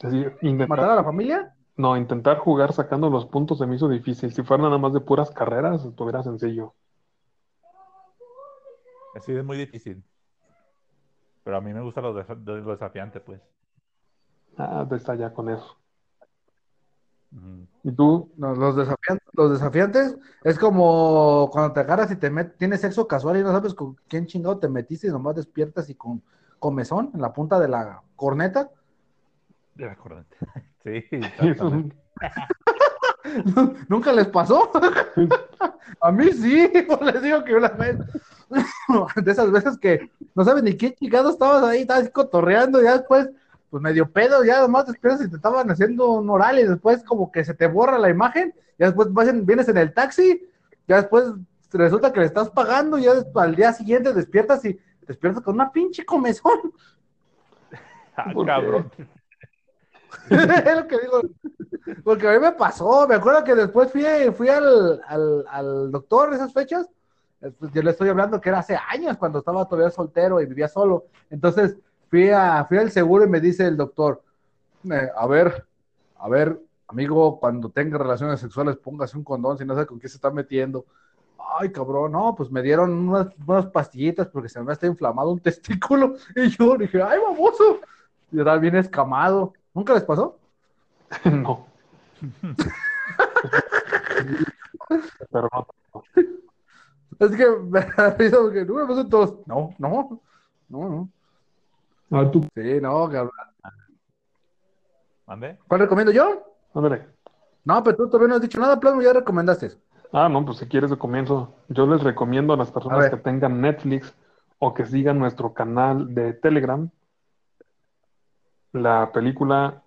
Es decir, intentar- ¿Matar a la familia? No, intentar jugar sacando los puntos se me hizo difícil. Si fuera nada más de puras carreras, estuviera sencillo. Sí, es muy difícil. Pero a mí me gusta lo, lo desafiante, pues. Ah, está ya con eso. ¿Y tú? No, los, desafiantes, los desafiantes es como cuando te agarras y te met- tienes sexo casual y no sabes con quién chingado te metiste y nomás despiertas y con comezón en la punta de la corneta. De la corriente. <laughs> Sí, <laughs> <laughs> ¿Nunca les pasó? A mí sí, les digo que una vez, <laughs> de esas veces que no sabes ni qué chingado estabas ahí, estabas cotorreando, y ya después, pues medio pedo, ya nomás despiertas y te estaban haciendo un oral y después como que se te borra la imagen, ya después vas en- vienes en el taxi, ya después resulta que le estás pagando, y ya después, al día siguiente despiertas y despiertas con una pinche comezón. <laughs> Ah, cabrón. <laughs> es lo que digo. Porque a mí me pasó, me acuerdo que después fui, fui al, al, al doctor esas fechas. Pues, yo le estoy hablando que era hace años cuando estaba todavía soltero y vivía solo. Entonces fui, a, fui al seguro y me dice el doctor, eh, a ver, a ver, amigo, cuando tenga relaciones sexuales póngase un condón si no sabe con qué se está metiendo. Ay, cabrón, no, pues me dieron unas, unas pastillitas porque se me está inflamado un <laughs> testículo. Y yo dije, ay, baboso. Y era bien escamado. ¿Nunca les pasó? <laughs> No. <laughs> Pero no. Es que <laughs> me da risa porque no me pasó todos. No, no, no, no. Ah, tú. Sí, no, cabrón. ¿Mande? ¿Cuál recomiendo yo? Ándale. No, pero tú todavía no has dicho nada, Plasmo, ya recomendaste. Ah, no, pues si quieres de comienzo, yo les recomiendo a las personas que tengan Netflix o que sigan nuestro canal de Telegram la película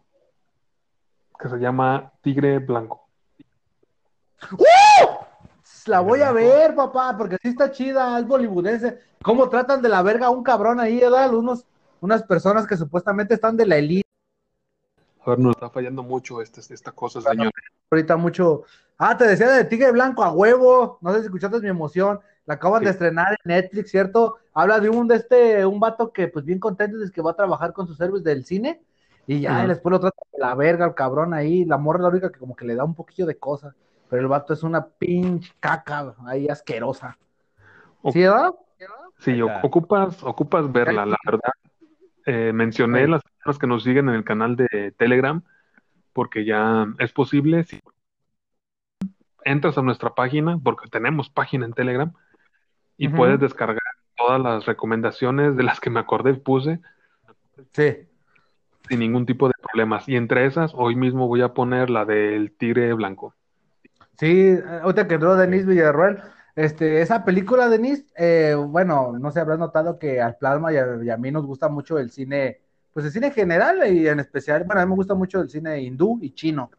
que se llama Tigre Blanco. La voy a ver, papá, porque sí está chida, es bollywoodense. ¿Cómo tratan de la verga a un cabrón ahí, edad? Unos, unas personas que supuestamente están de la elite. A ver, nos está fallando mucho este, esta cosa, señor. Ahorita mucho. Ah, te decía de Tigre Blanco a huevo. No sé si escuchaste mi emoción. La acaban Sí. de estrenar en Netflix, ¿cierto? Habla de un de este, un vato que pues bien contento es que va a trabajar con sus héroes del cine. Y ya, y después lo trata de la verga al cabrón ahí. La morra es la única que como que le da un poquillo de cosa. Pero el vato es una pinche caca ahí asquerosa. O- ¿Sí, verdad? Sí, o- ocupas, ocupas verla, la verdad. Eh, mencioné Sí. las personas que nos siguen en el canal de Telegram, porque ya es posible, si entras a nuestra página, porque tenemos página en Telegram, y puedes descargar todas las recomendaciones de las que me acordé y puse Sí. sin ningún tipo de problemas. Y entre esas, hoy mismo voy a poner la del tigre blanco. Sí, ahorita que entró Denise Villarroel, este, esa película, Denise, eh, bueno, no sé, habrás notado que al Plasma y a, mí nos gusta mucho el cine, pues el cine en general y en especial, bueno, a mí me gusta mucho el cine hindú y chino.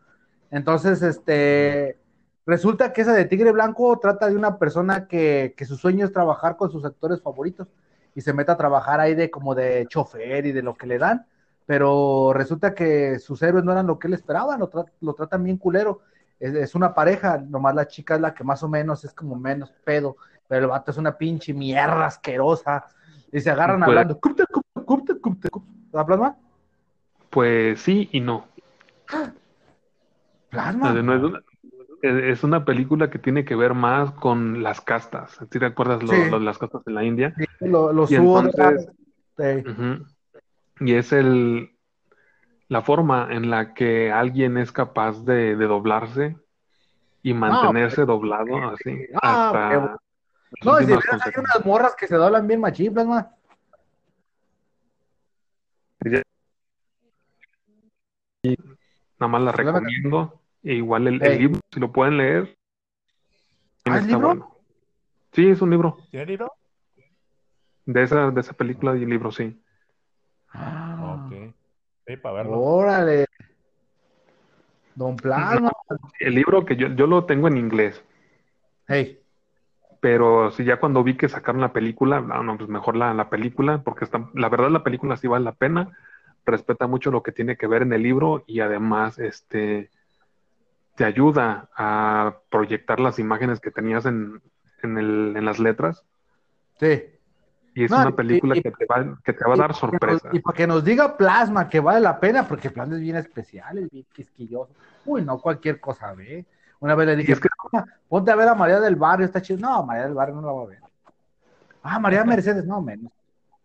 Entonces, este, resulta que esa de Tigre Blanco trata de una persona que, que su sueño es trabajar con sus actores favoritos y se mete a trabajar ahí de como de chofer y de lo que le dan, pero resulta que sus héroes no eran lo que él esperaba, lo, tra- lo tratan bien culero es, es una pareja, nomás la chica es la que más o menos es como menos pedo, pero el vato es una pinche mierda asquerosa. Y se agarran Puede- hablando. "Cupte, cupte, cupte, cupte, cupte". ¿La plasma? Pues sí y no. Plasma. No es una, es- es una película que tiene que ver más con las castas. ¿Sí te acuerdas lo- Sí. lo de las castas en la India? Sí, lo, lo Y Sí. Y es el la forma en la que alguien es capaz de, de doblarse y mantenerse doblado así Ah, hasta qué las No, y si ves, hay unas morras que se doblan bien machín, plasma. Nada más la recomiendo. E igual el, el libro, si lo pueden leer, ¿Ah, es está libro? bueno. Sí, es un libro. ¿Tiene libro? De esa, de esa película y libro, sí. Ah, Ok. Sí, para verlo. Órale. Don Plasma. El libro que yo, yo lo tengo en inglés, Hey. pero sí ya cuando vi que sacaron la película, no, no, pues mejor la, la película, porque está, la verdad la película sí vale la pena, respeta mucho lo que tiene que ver en el libro y además este te ayuda a proyectar las imágenes que tenías en, en, el, en las letras. Sí. Y es No, una película y- que, te va, que te va a dar nos- sorpresa. Y para que nos diga Plasma que vale la pena, porque Plasma es bien especial, es bien quisquilloso. Uy, no cualquier cosa, ve. Una vez le dije, es que- "Plasma, ponte a ver a María del Barrio, está chido. No, María del Barrio no la va a ver. Ah, María Mercedes, no, menos.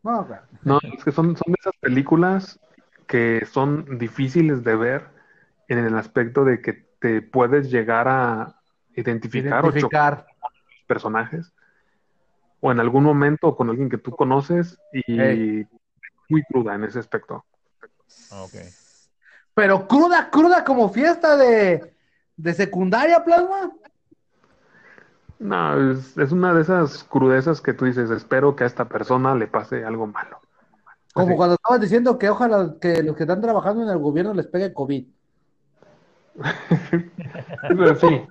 No, claro. No, es que son, son esas películas que son difíciles de ver en el aspecto de que te puedes llegar a identificar, o chocar Identificar. los personajes o en algún momento con alguien que tú conoces y muy cruda en ese aspecto. Ok. Pero cruda, cruda como fiesta de, de secundaria, Plasma. No, es, es una de esas crudezas que tú dices, espero que a esta persona le pase algo malo. Como Así. cuando estabas diciendo que ojalá que los que están trabajando en el gobierno les pegue COVID. <laughs> Sí,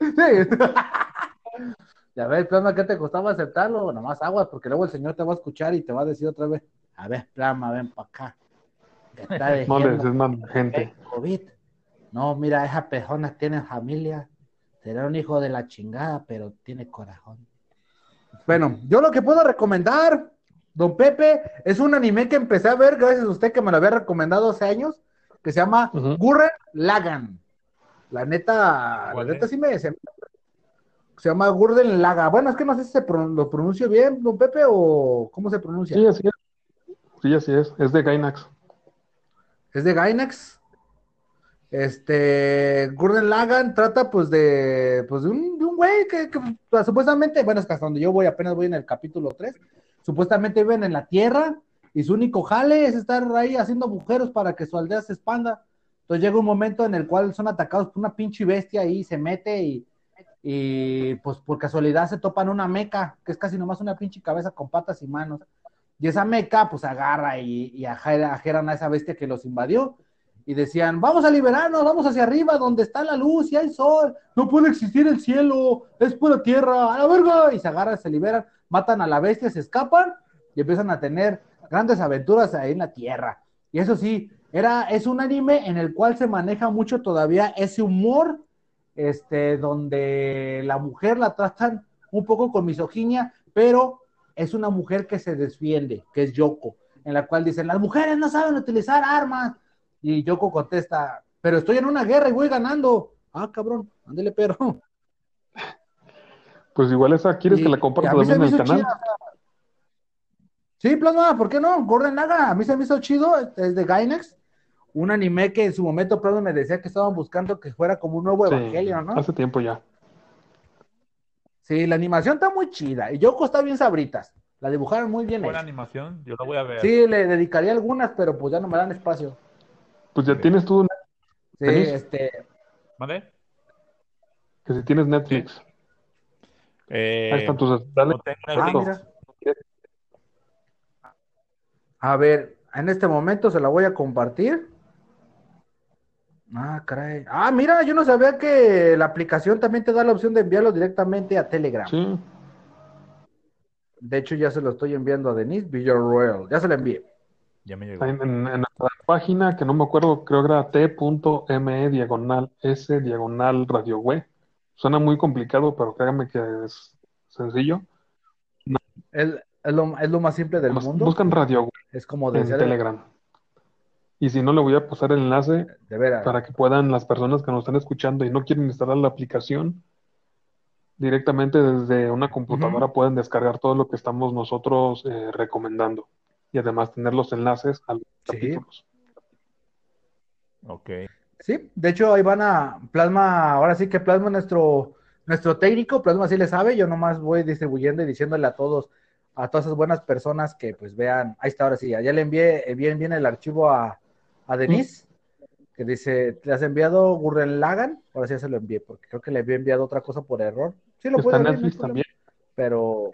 Sí. <laughs> Ya ves, Plasma, ¿qué te costaba aceptarlo? Nomás aguas, porque luego el señor te va a escuchar y te va a decir otra vez, a ver, Plasma, ven para acá. Está <laughs> no le diciendo des más que gente. COVID. No, mira, esas personas tienen familia. Será un hijo de la chingada, pero tiene corazón. Bueno, yo lo que puedo recomendar, don Pepe, es un anime que empecé a ver gracias a usted que me lo había recomendado hace años, que se llama Ujú. Gurren Lagan. La neta, la ¿Cuál neta es? sí me se, se llama Gurren Laga. Bueno, es que no sé si se lo pronuncio bien, don Pepe, o cómo se pronuncia. Sí, así es. Sí, así es. Es de Gainax. Es de Gainax. Este, Gurren Lagan trata pues de, pues de un, de un güey que, que, pues, supuestamente, bueno, es que hasta donde yo voy, apenas voy en el capítulo 3, supuestamente viven en la tierra y su único jale es estar ahí haciendo agujeros para que su aldea se expanda. Entonces llega un momento en el cual son atacados por una pinche bestia y se mete y, y pues por casualidad se topan una meca, que es casi nomás una pinche cabeza con patas y manos. Y esa meca pues agarra y, y ajera- ajeran a esa bestia que los invadió y decían, vamos a liberarnos, vamos hacia arriba, donde está la luz y hay sol, no puede existir el cielo, es pura tierra, a la verga, y se agarran, se liberan, matan a la bestia, se escapan y empiezan a tener grandes aventuras ahí en la tierra. Y eso sí, era, es un anime en el cual se maneja mucho todavía ese humor, este, donde la mujer la tratan un poco con misoginia, pero es una mujer que se defiende, que es Yoko, en la cual dicen, las mujeres no saben utilizar armas, y Yoko contesta, pero estoy en una guerra y voy ganando. Ah, cabrón, ándele, pero. <laughs> Pues igual esa, ¿quieres Y- que la comparta también en el canal? chida, o sea. Sí, Plasma, ¿por qué no? Gordon Laga, a mí se me hizo chido, es de Gainax, un anime que en su momento Plasma me decía que estaban buscando que fuera como un nuevo Sí, evangelio, ¿no? hace tiempo ya. Sí, la animación está muy chida, y Yoko está bien sabritas, la dibujaron muy bien. Buena animación, yo la voy a ver. Sí, le dedicaría algunas, pero pues ya no me dan espacio. Pues ya tienes tú, Sí, este, ¿Vale? que si tienes Netflix, Eh, ahí están tus... Dale. no ah. A ver, en este momento se la voy a compartir. Ah, caray. Ah, mira, yo no sabía que la aplicación también te da la opción de enviarlo directamente a Telegram. Sí, De hecho, ya se lo estoy enviando a Denise Villarroel. Ya se lo envié. Ya me llegó. en, en- en nuestra página, que no me acuerdo, creo que era t.me diagonal s diagonal radio web. Suena muy complicado, pero créanme que es sencillo. Es, es lo, es lo más simple del Bus- mundo. Buscan radio web Es como en decía, Telegram. Y si no, le voy a pasar el enlace de veras. para que puedan las personas que nos están escuchando y no quieren instalar la aplicación, directamente desde una computadora pueden descargar todo lo que estamos nosotros eh, recomendando y además tener los enlaces a los Sí. capítulos. Ok. Sí, de hecho ahí van a Plasma, ahora sí que Plasma es nuestro, nuestro técnico, Plasma sí le sabe, yo nomás voy distribuyendo y diciéndole a todos, a todas esas buenas personas que pues vean, ahí está ahora sí, ya le envié eh, bien, bien el archivo a, a Denise, que dice, ¿le has enviado Gurren Lagan? Ahora sí ya se lo envié, porque creo que le había enviado otra cosa por error. Sí lo abrir, no también. Pero,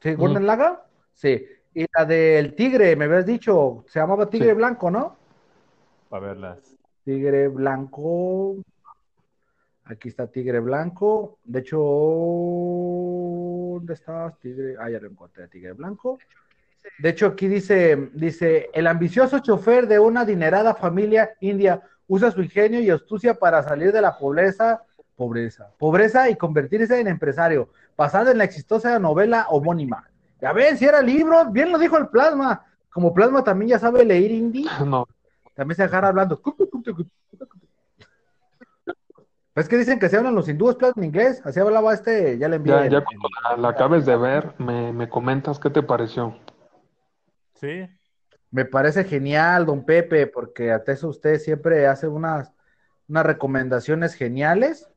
¿sí, Gurren Ujú. Lagann? Sí, y la del tigre, me habías dicho, se llamaba Tigre Sí. Blanco, ¿no? Para verlas. Tigre blanco. Aquí está Tigre blanco. De hecho, ¿dónde estás? Tigre. Ah, ya lo encontré, Tigre blanco. De hecho, aquí dice, dice, el ambicioso chofer de una adinerada familia india usa su ingenio y astucia para salir de la pobreza, pobreza, pobreza y convertirse en empresario, basado en la exitosa novela homónima. Ya ven, si era libro, bien lo dijo el plasma. Como plasma también ya sabe leer hindi, <laughs> No, también se agarra hablando. Es que dicen que se hablan los hindúes plasma en inglés, así hablaba este, ya le envié. ya, el- ya cuando la, la acabes de ver, me, me comentas qué te pareció. Sí, Me parece genial, don Pepe, porque a eso usted siempre hace unas, unas recomendaciones geniales.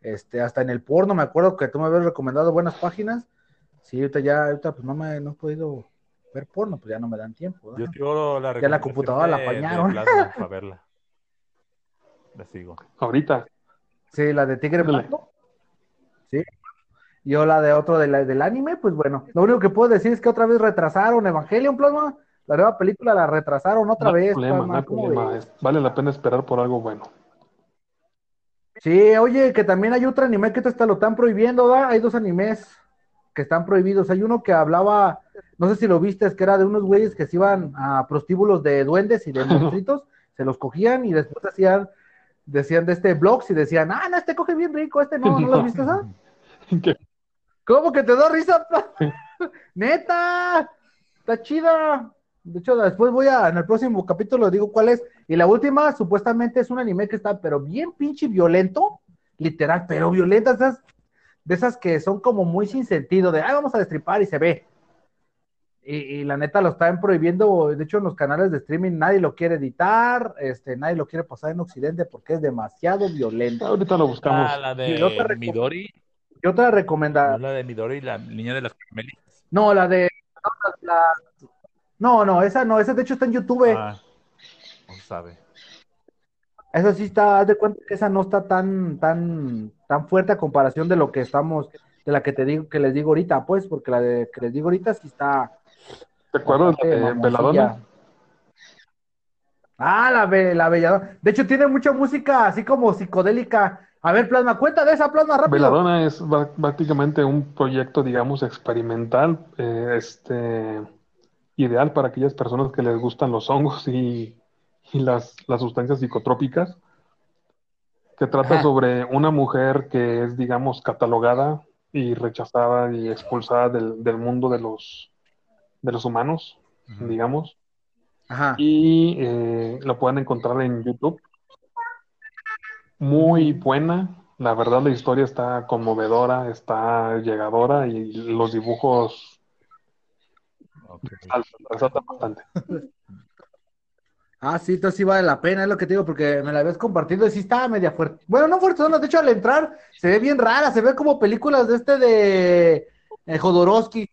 Este, hasta en el porno, me acuerdo que tú me habías recomendado buenas páginas. Sí, ahorita ya, ahorita pues no me no he podido ver porno, pues ya no me dan tiempo. yo ¿verdad? sigo la Ya la computadora la apañaron. Para verla. La sigo. Ahorita, Sí, la de Tigre. Blanco. Sí. Yo la de otro de la- del anime, pues bueno, lo único que puedo decir es que otra vez retrasaron Evangelion Plasma. La nueva película la retrasaron otra no vez. problema, no hay ¿cómo problema. es- Vale la pena esperar por algo bueno. Sí, oye, que también hay otro anime que te lo están prohibiendo, ¿verdad? Hay dos animes que están prohibidos. Hay uno que hablaba, no sé si lo viste, es que era de unos güeyes que se iban a prostíbulos de duendes y de <laughs> monstruitos, se los cogían y después hacían, decían de este blogs y decían, ah, no, este coge bien rico, este no, ¿no lo visto esa? <laughs> ¿Cómo que te da risa? <laughs> Neta, está chida. De hecho, después voy a, en el próximo capítulo digo cuál es. Y la última, supuestamente, es un anime que está, pero bien pinche violento, literal, pero violenta, esas, de esas que son como muy sin sentido, de, ay, vamos a destripar y se ve. Y, y la neta lo están prohibiendo, de hecho, en los canales de streaming nadie lo quiere editar, este, nadie lo quiere pasar en Occidente porque es demasiado violento. Ahorita lo buscamos. Ah, la de Midori. Y otra ¿no recomendación. es la de Midori, la niña de las carmelitas. No, la de. No, la- no, no, esa no, esa de hecho está en YouTube. Ah, no sabe. Esa sí está, haz de cuenta que esa no está tan, tan, tan fuerte a comparación de lo que estamos, de la que te digo, que les digo ahorita, pues, porque la de que les digo ahorita sí está. ¿Te acuerdas de mamoncilla. Veladona? Ah, la, la belladona. De hecho, tiene mucha música así como psicodélica. A ver, plasma, cuenta de esa plasma rápido. Veladona es prácticamente un proyecto, digamos, experimental, eh, este, ideal para aquellas personas que les gustan los hongos y, y las, las sustancias psicotrópicas, que trata Ajá. sobre una mujer que es, digamos, catalogada y rechazada y expulsada del, del mundo de los, de los humanos, digamos, Ajá. y eh, lo pueden encontrar en YouTube. Muy buena, la verdad la historia está conmovedora, está llegadora y los dibujos Ok. resaltan, resaltan bastante. Ah, sí, entonces sí vale la pena, es lo que te digo, porque me la habías compartido y sí estaba media fuerte. Bueno, no fuerte, de hecho al entrar se ve bien rara, se ve como películas de este de eh, Jodorowsky. Y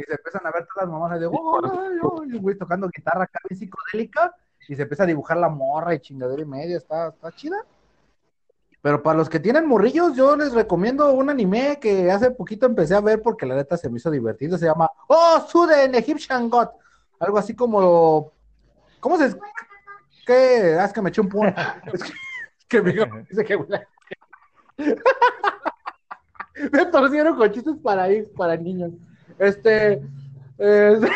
se empiezan a ver todas las mamás de y un güey tocando guitarra acá psicodélica y se empieza a dibujar la morra y chingadera y media, está, está chida. Pero para los que tienen morrillos, yo les recomiendo un anime que hace poquito empecé a ver porque la neta se me hizo divertido. Se llama Oh, Suden Egyptian God. Algo así como. ¿Cómo se.? ¿Qué? Ah, es que me eché un pun. <laughs> Es que, es que me dice que. <laughs> Me torcieron con chistes para ir, para niños. Este. Es, <laughs>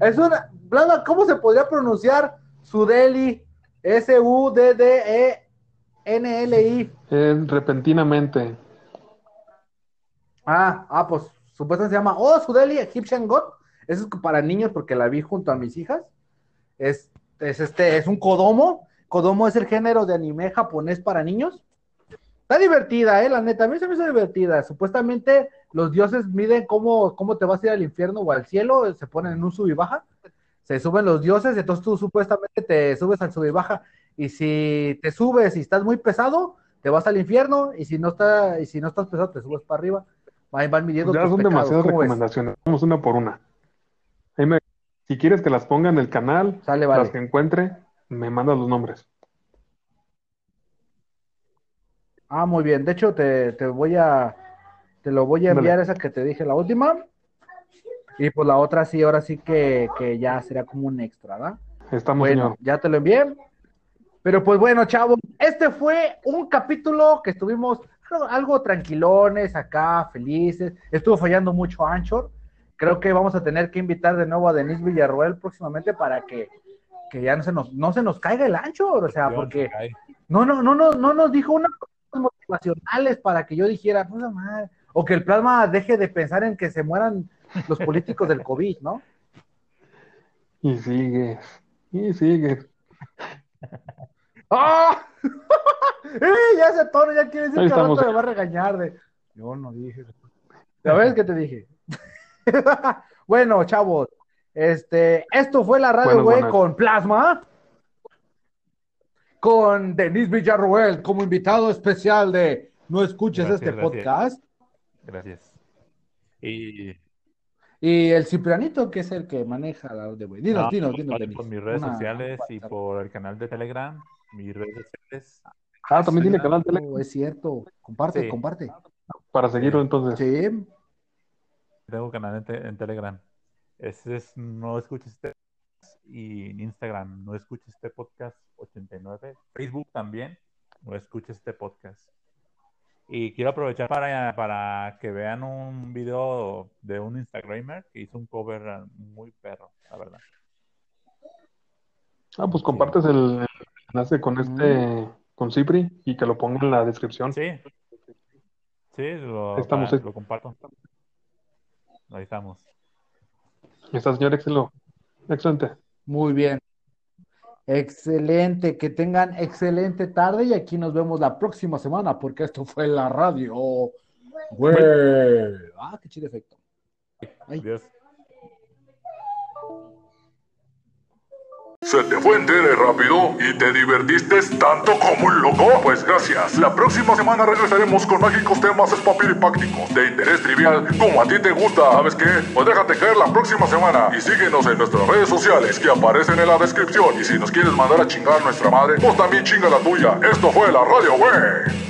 es una. Blanda, ¿cómo se podría pronunciar Sudeli? E S-U-D-D-E-N-L-I. Eh, repentinamente, Ah, ah, pues supuestamente se llama Oh, Sudeli Egyptian God. Eso es para niños porque la vi junto a mis hijas. Es, es este, es un Kodomo. Kodomo es el género de anime japonés para niños. Está divertida, eh, la neta, a mí se me hizo divertida. Supuestamente los dioses miden cómo, cómo te vas a ir al infierno o al cielo, se ponen en un sub y baja. Se suben los dioses, entonces tú supuestamente te subes al sub y baja. Y si te subes y estás muy pesado, te vas al infierno. Y si no está, y si no estás pesado, te subes para arriba. Ahí van midiendo ya tus son pecados. demasiadas recomendaciones. Vamos una por una. Ahí me- si quieres que las ponga en el canal, Sale, vale. las que encuentre, me mandas los nombres. Ah, muy bien. De hecho, te, te voy a, te lo voy a enviar esa que te dije, la última. Y pues la otra sí, ahora sí que, que ya será como un extra, ¿verdad? Estamos, Bueno, señor. ya te lo envié. Pero pues bueno, chavos, este fue un capítulo que estuvimos algo, algo tranquilones acá, felices. Estuvo fallando mucho Anchor. Creo que vamos a tener que invitar de nuevo a Denise Villarroel próximamente para que, que ya no se nos, no se nos caiga el Anchor, o sea, porque no, no, no, no, no nos dijo unas cosas motivacionales para que yo dijera, pues madre, o que el plasma deje de pensar en que se mueran los políticos del COVID, ¿no? <laughs> Y sigue, y sigue. ¡Ah! <laughs> ¡Eh! Ya ese tono, ya quiere decir que al rato me va a regañar de. Yo no dije. ¿Ya ves qué te dije? <laughs> bueno, chavos, este, esto fue la radio, güey, con Plasma. Con Denise Villarroel como invitado especial de No escuches este podcast. Gracias. Y... y el Ciprianito, que es el que maneja la de güey. Dinos, dinos, dinos. Por mis redes sociales y por el canal de Telegram. Mis redes sociales. Ah, también tiene canal de Telegram. Es cierto. Comparte, comparte. Para seguirlo entonces. Sí. Tengo canal en, Telegram. Ese es No Escuches este y en Instagram No Escuches este podcast 89. Facebook también No Escuches este podcast. Y quiero aprovechar para, para que vean un video de un Instagramer que hizo un cover muy perro, la verdad. Ah, pues compartes el, enlace con este, con Cipri y que lo ponga en la descripción. Sí. Sí, lo, estamos, lo comparto. Ahí estamos. Está, señor. Excelente. Muy bien. Excelente, que tengan excelente tarde y aquí nos vemos la próxima semana porque esto fue la radio. Güey. Ah, qué chido efecto. Adiós. ¿Se te fue entero rápido y te divertiste tanto como un loco? Pues gracias. La próxima semana regresaremos con mágicos temas espapiripácticos de interés trivial como a ti te gusta. ¿Sabes qué? Pues déjate caer la próxima semana y síguenos en nuestras redes sociales que aparecen en la descripción. Y si nos quieres mandar a chingar a nuestra madre, pues también chinga la tuya. Esto fue la radio, güey.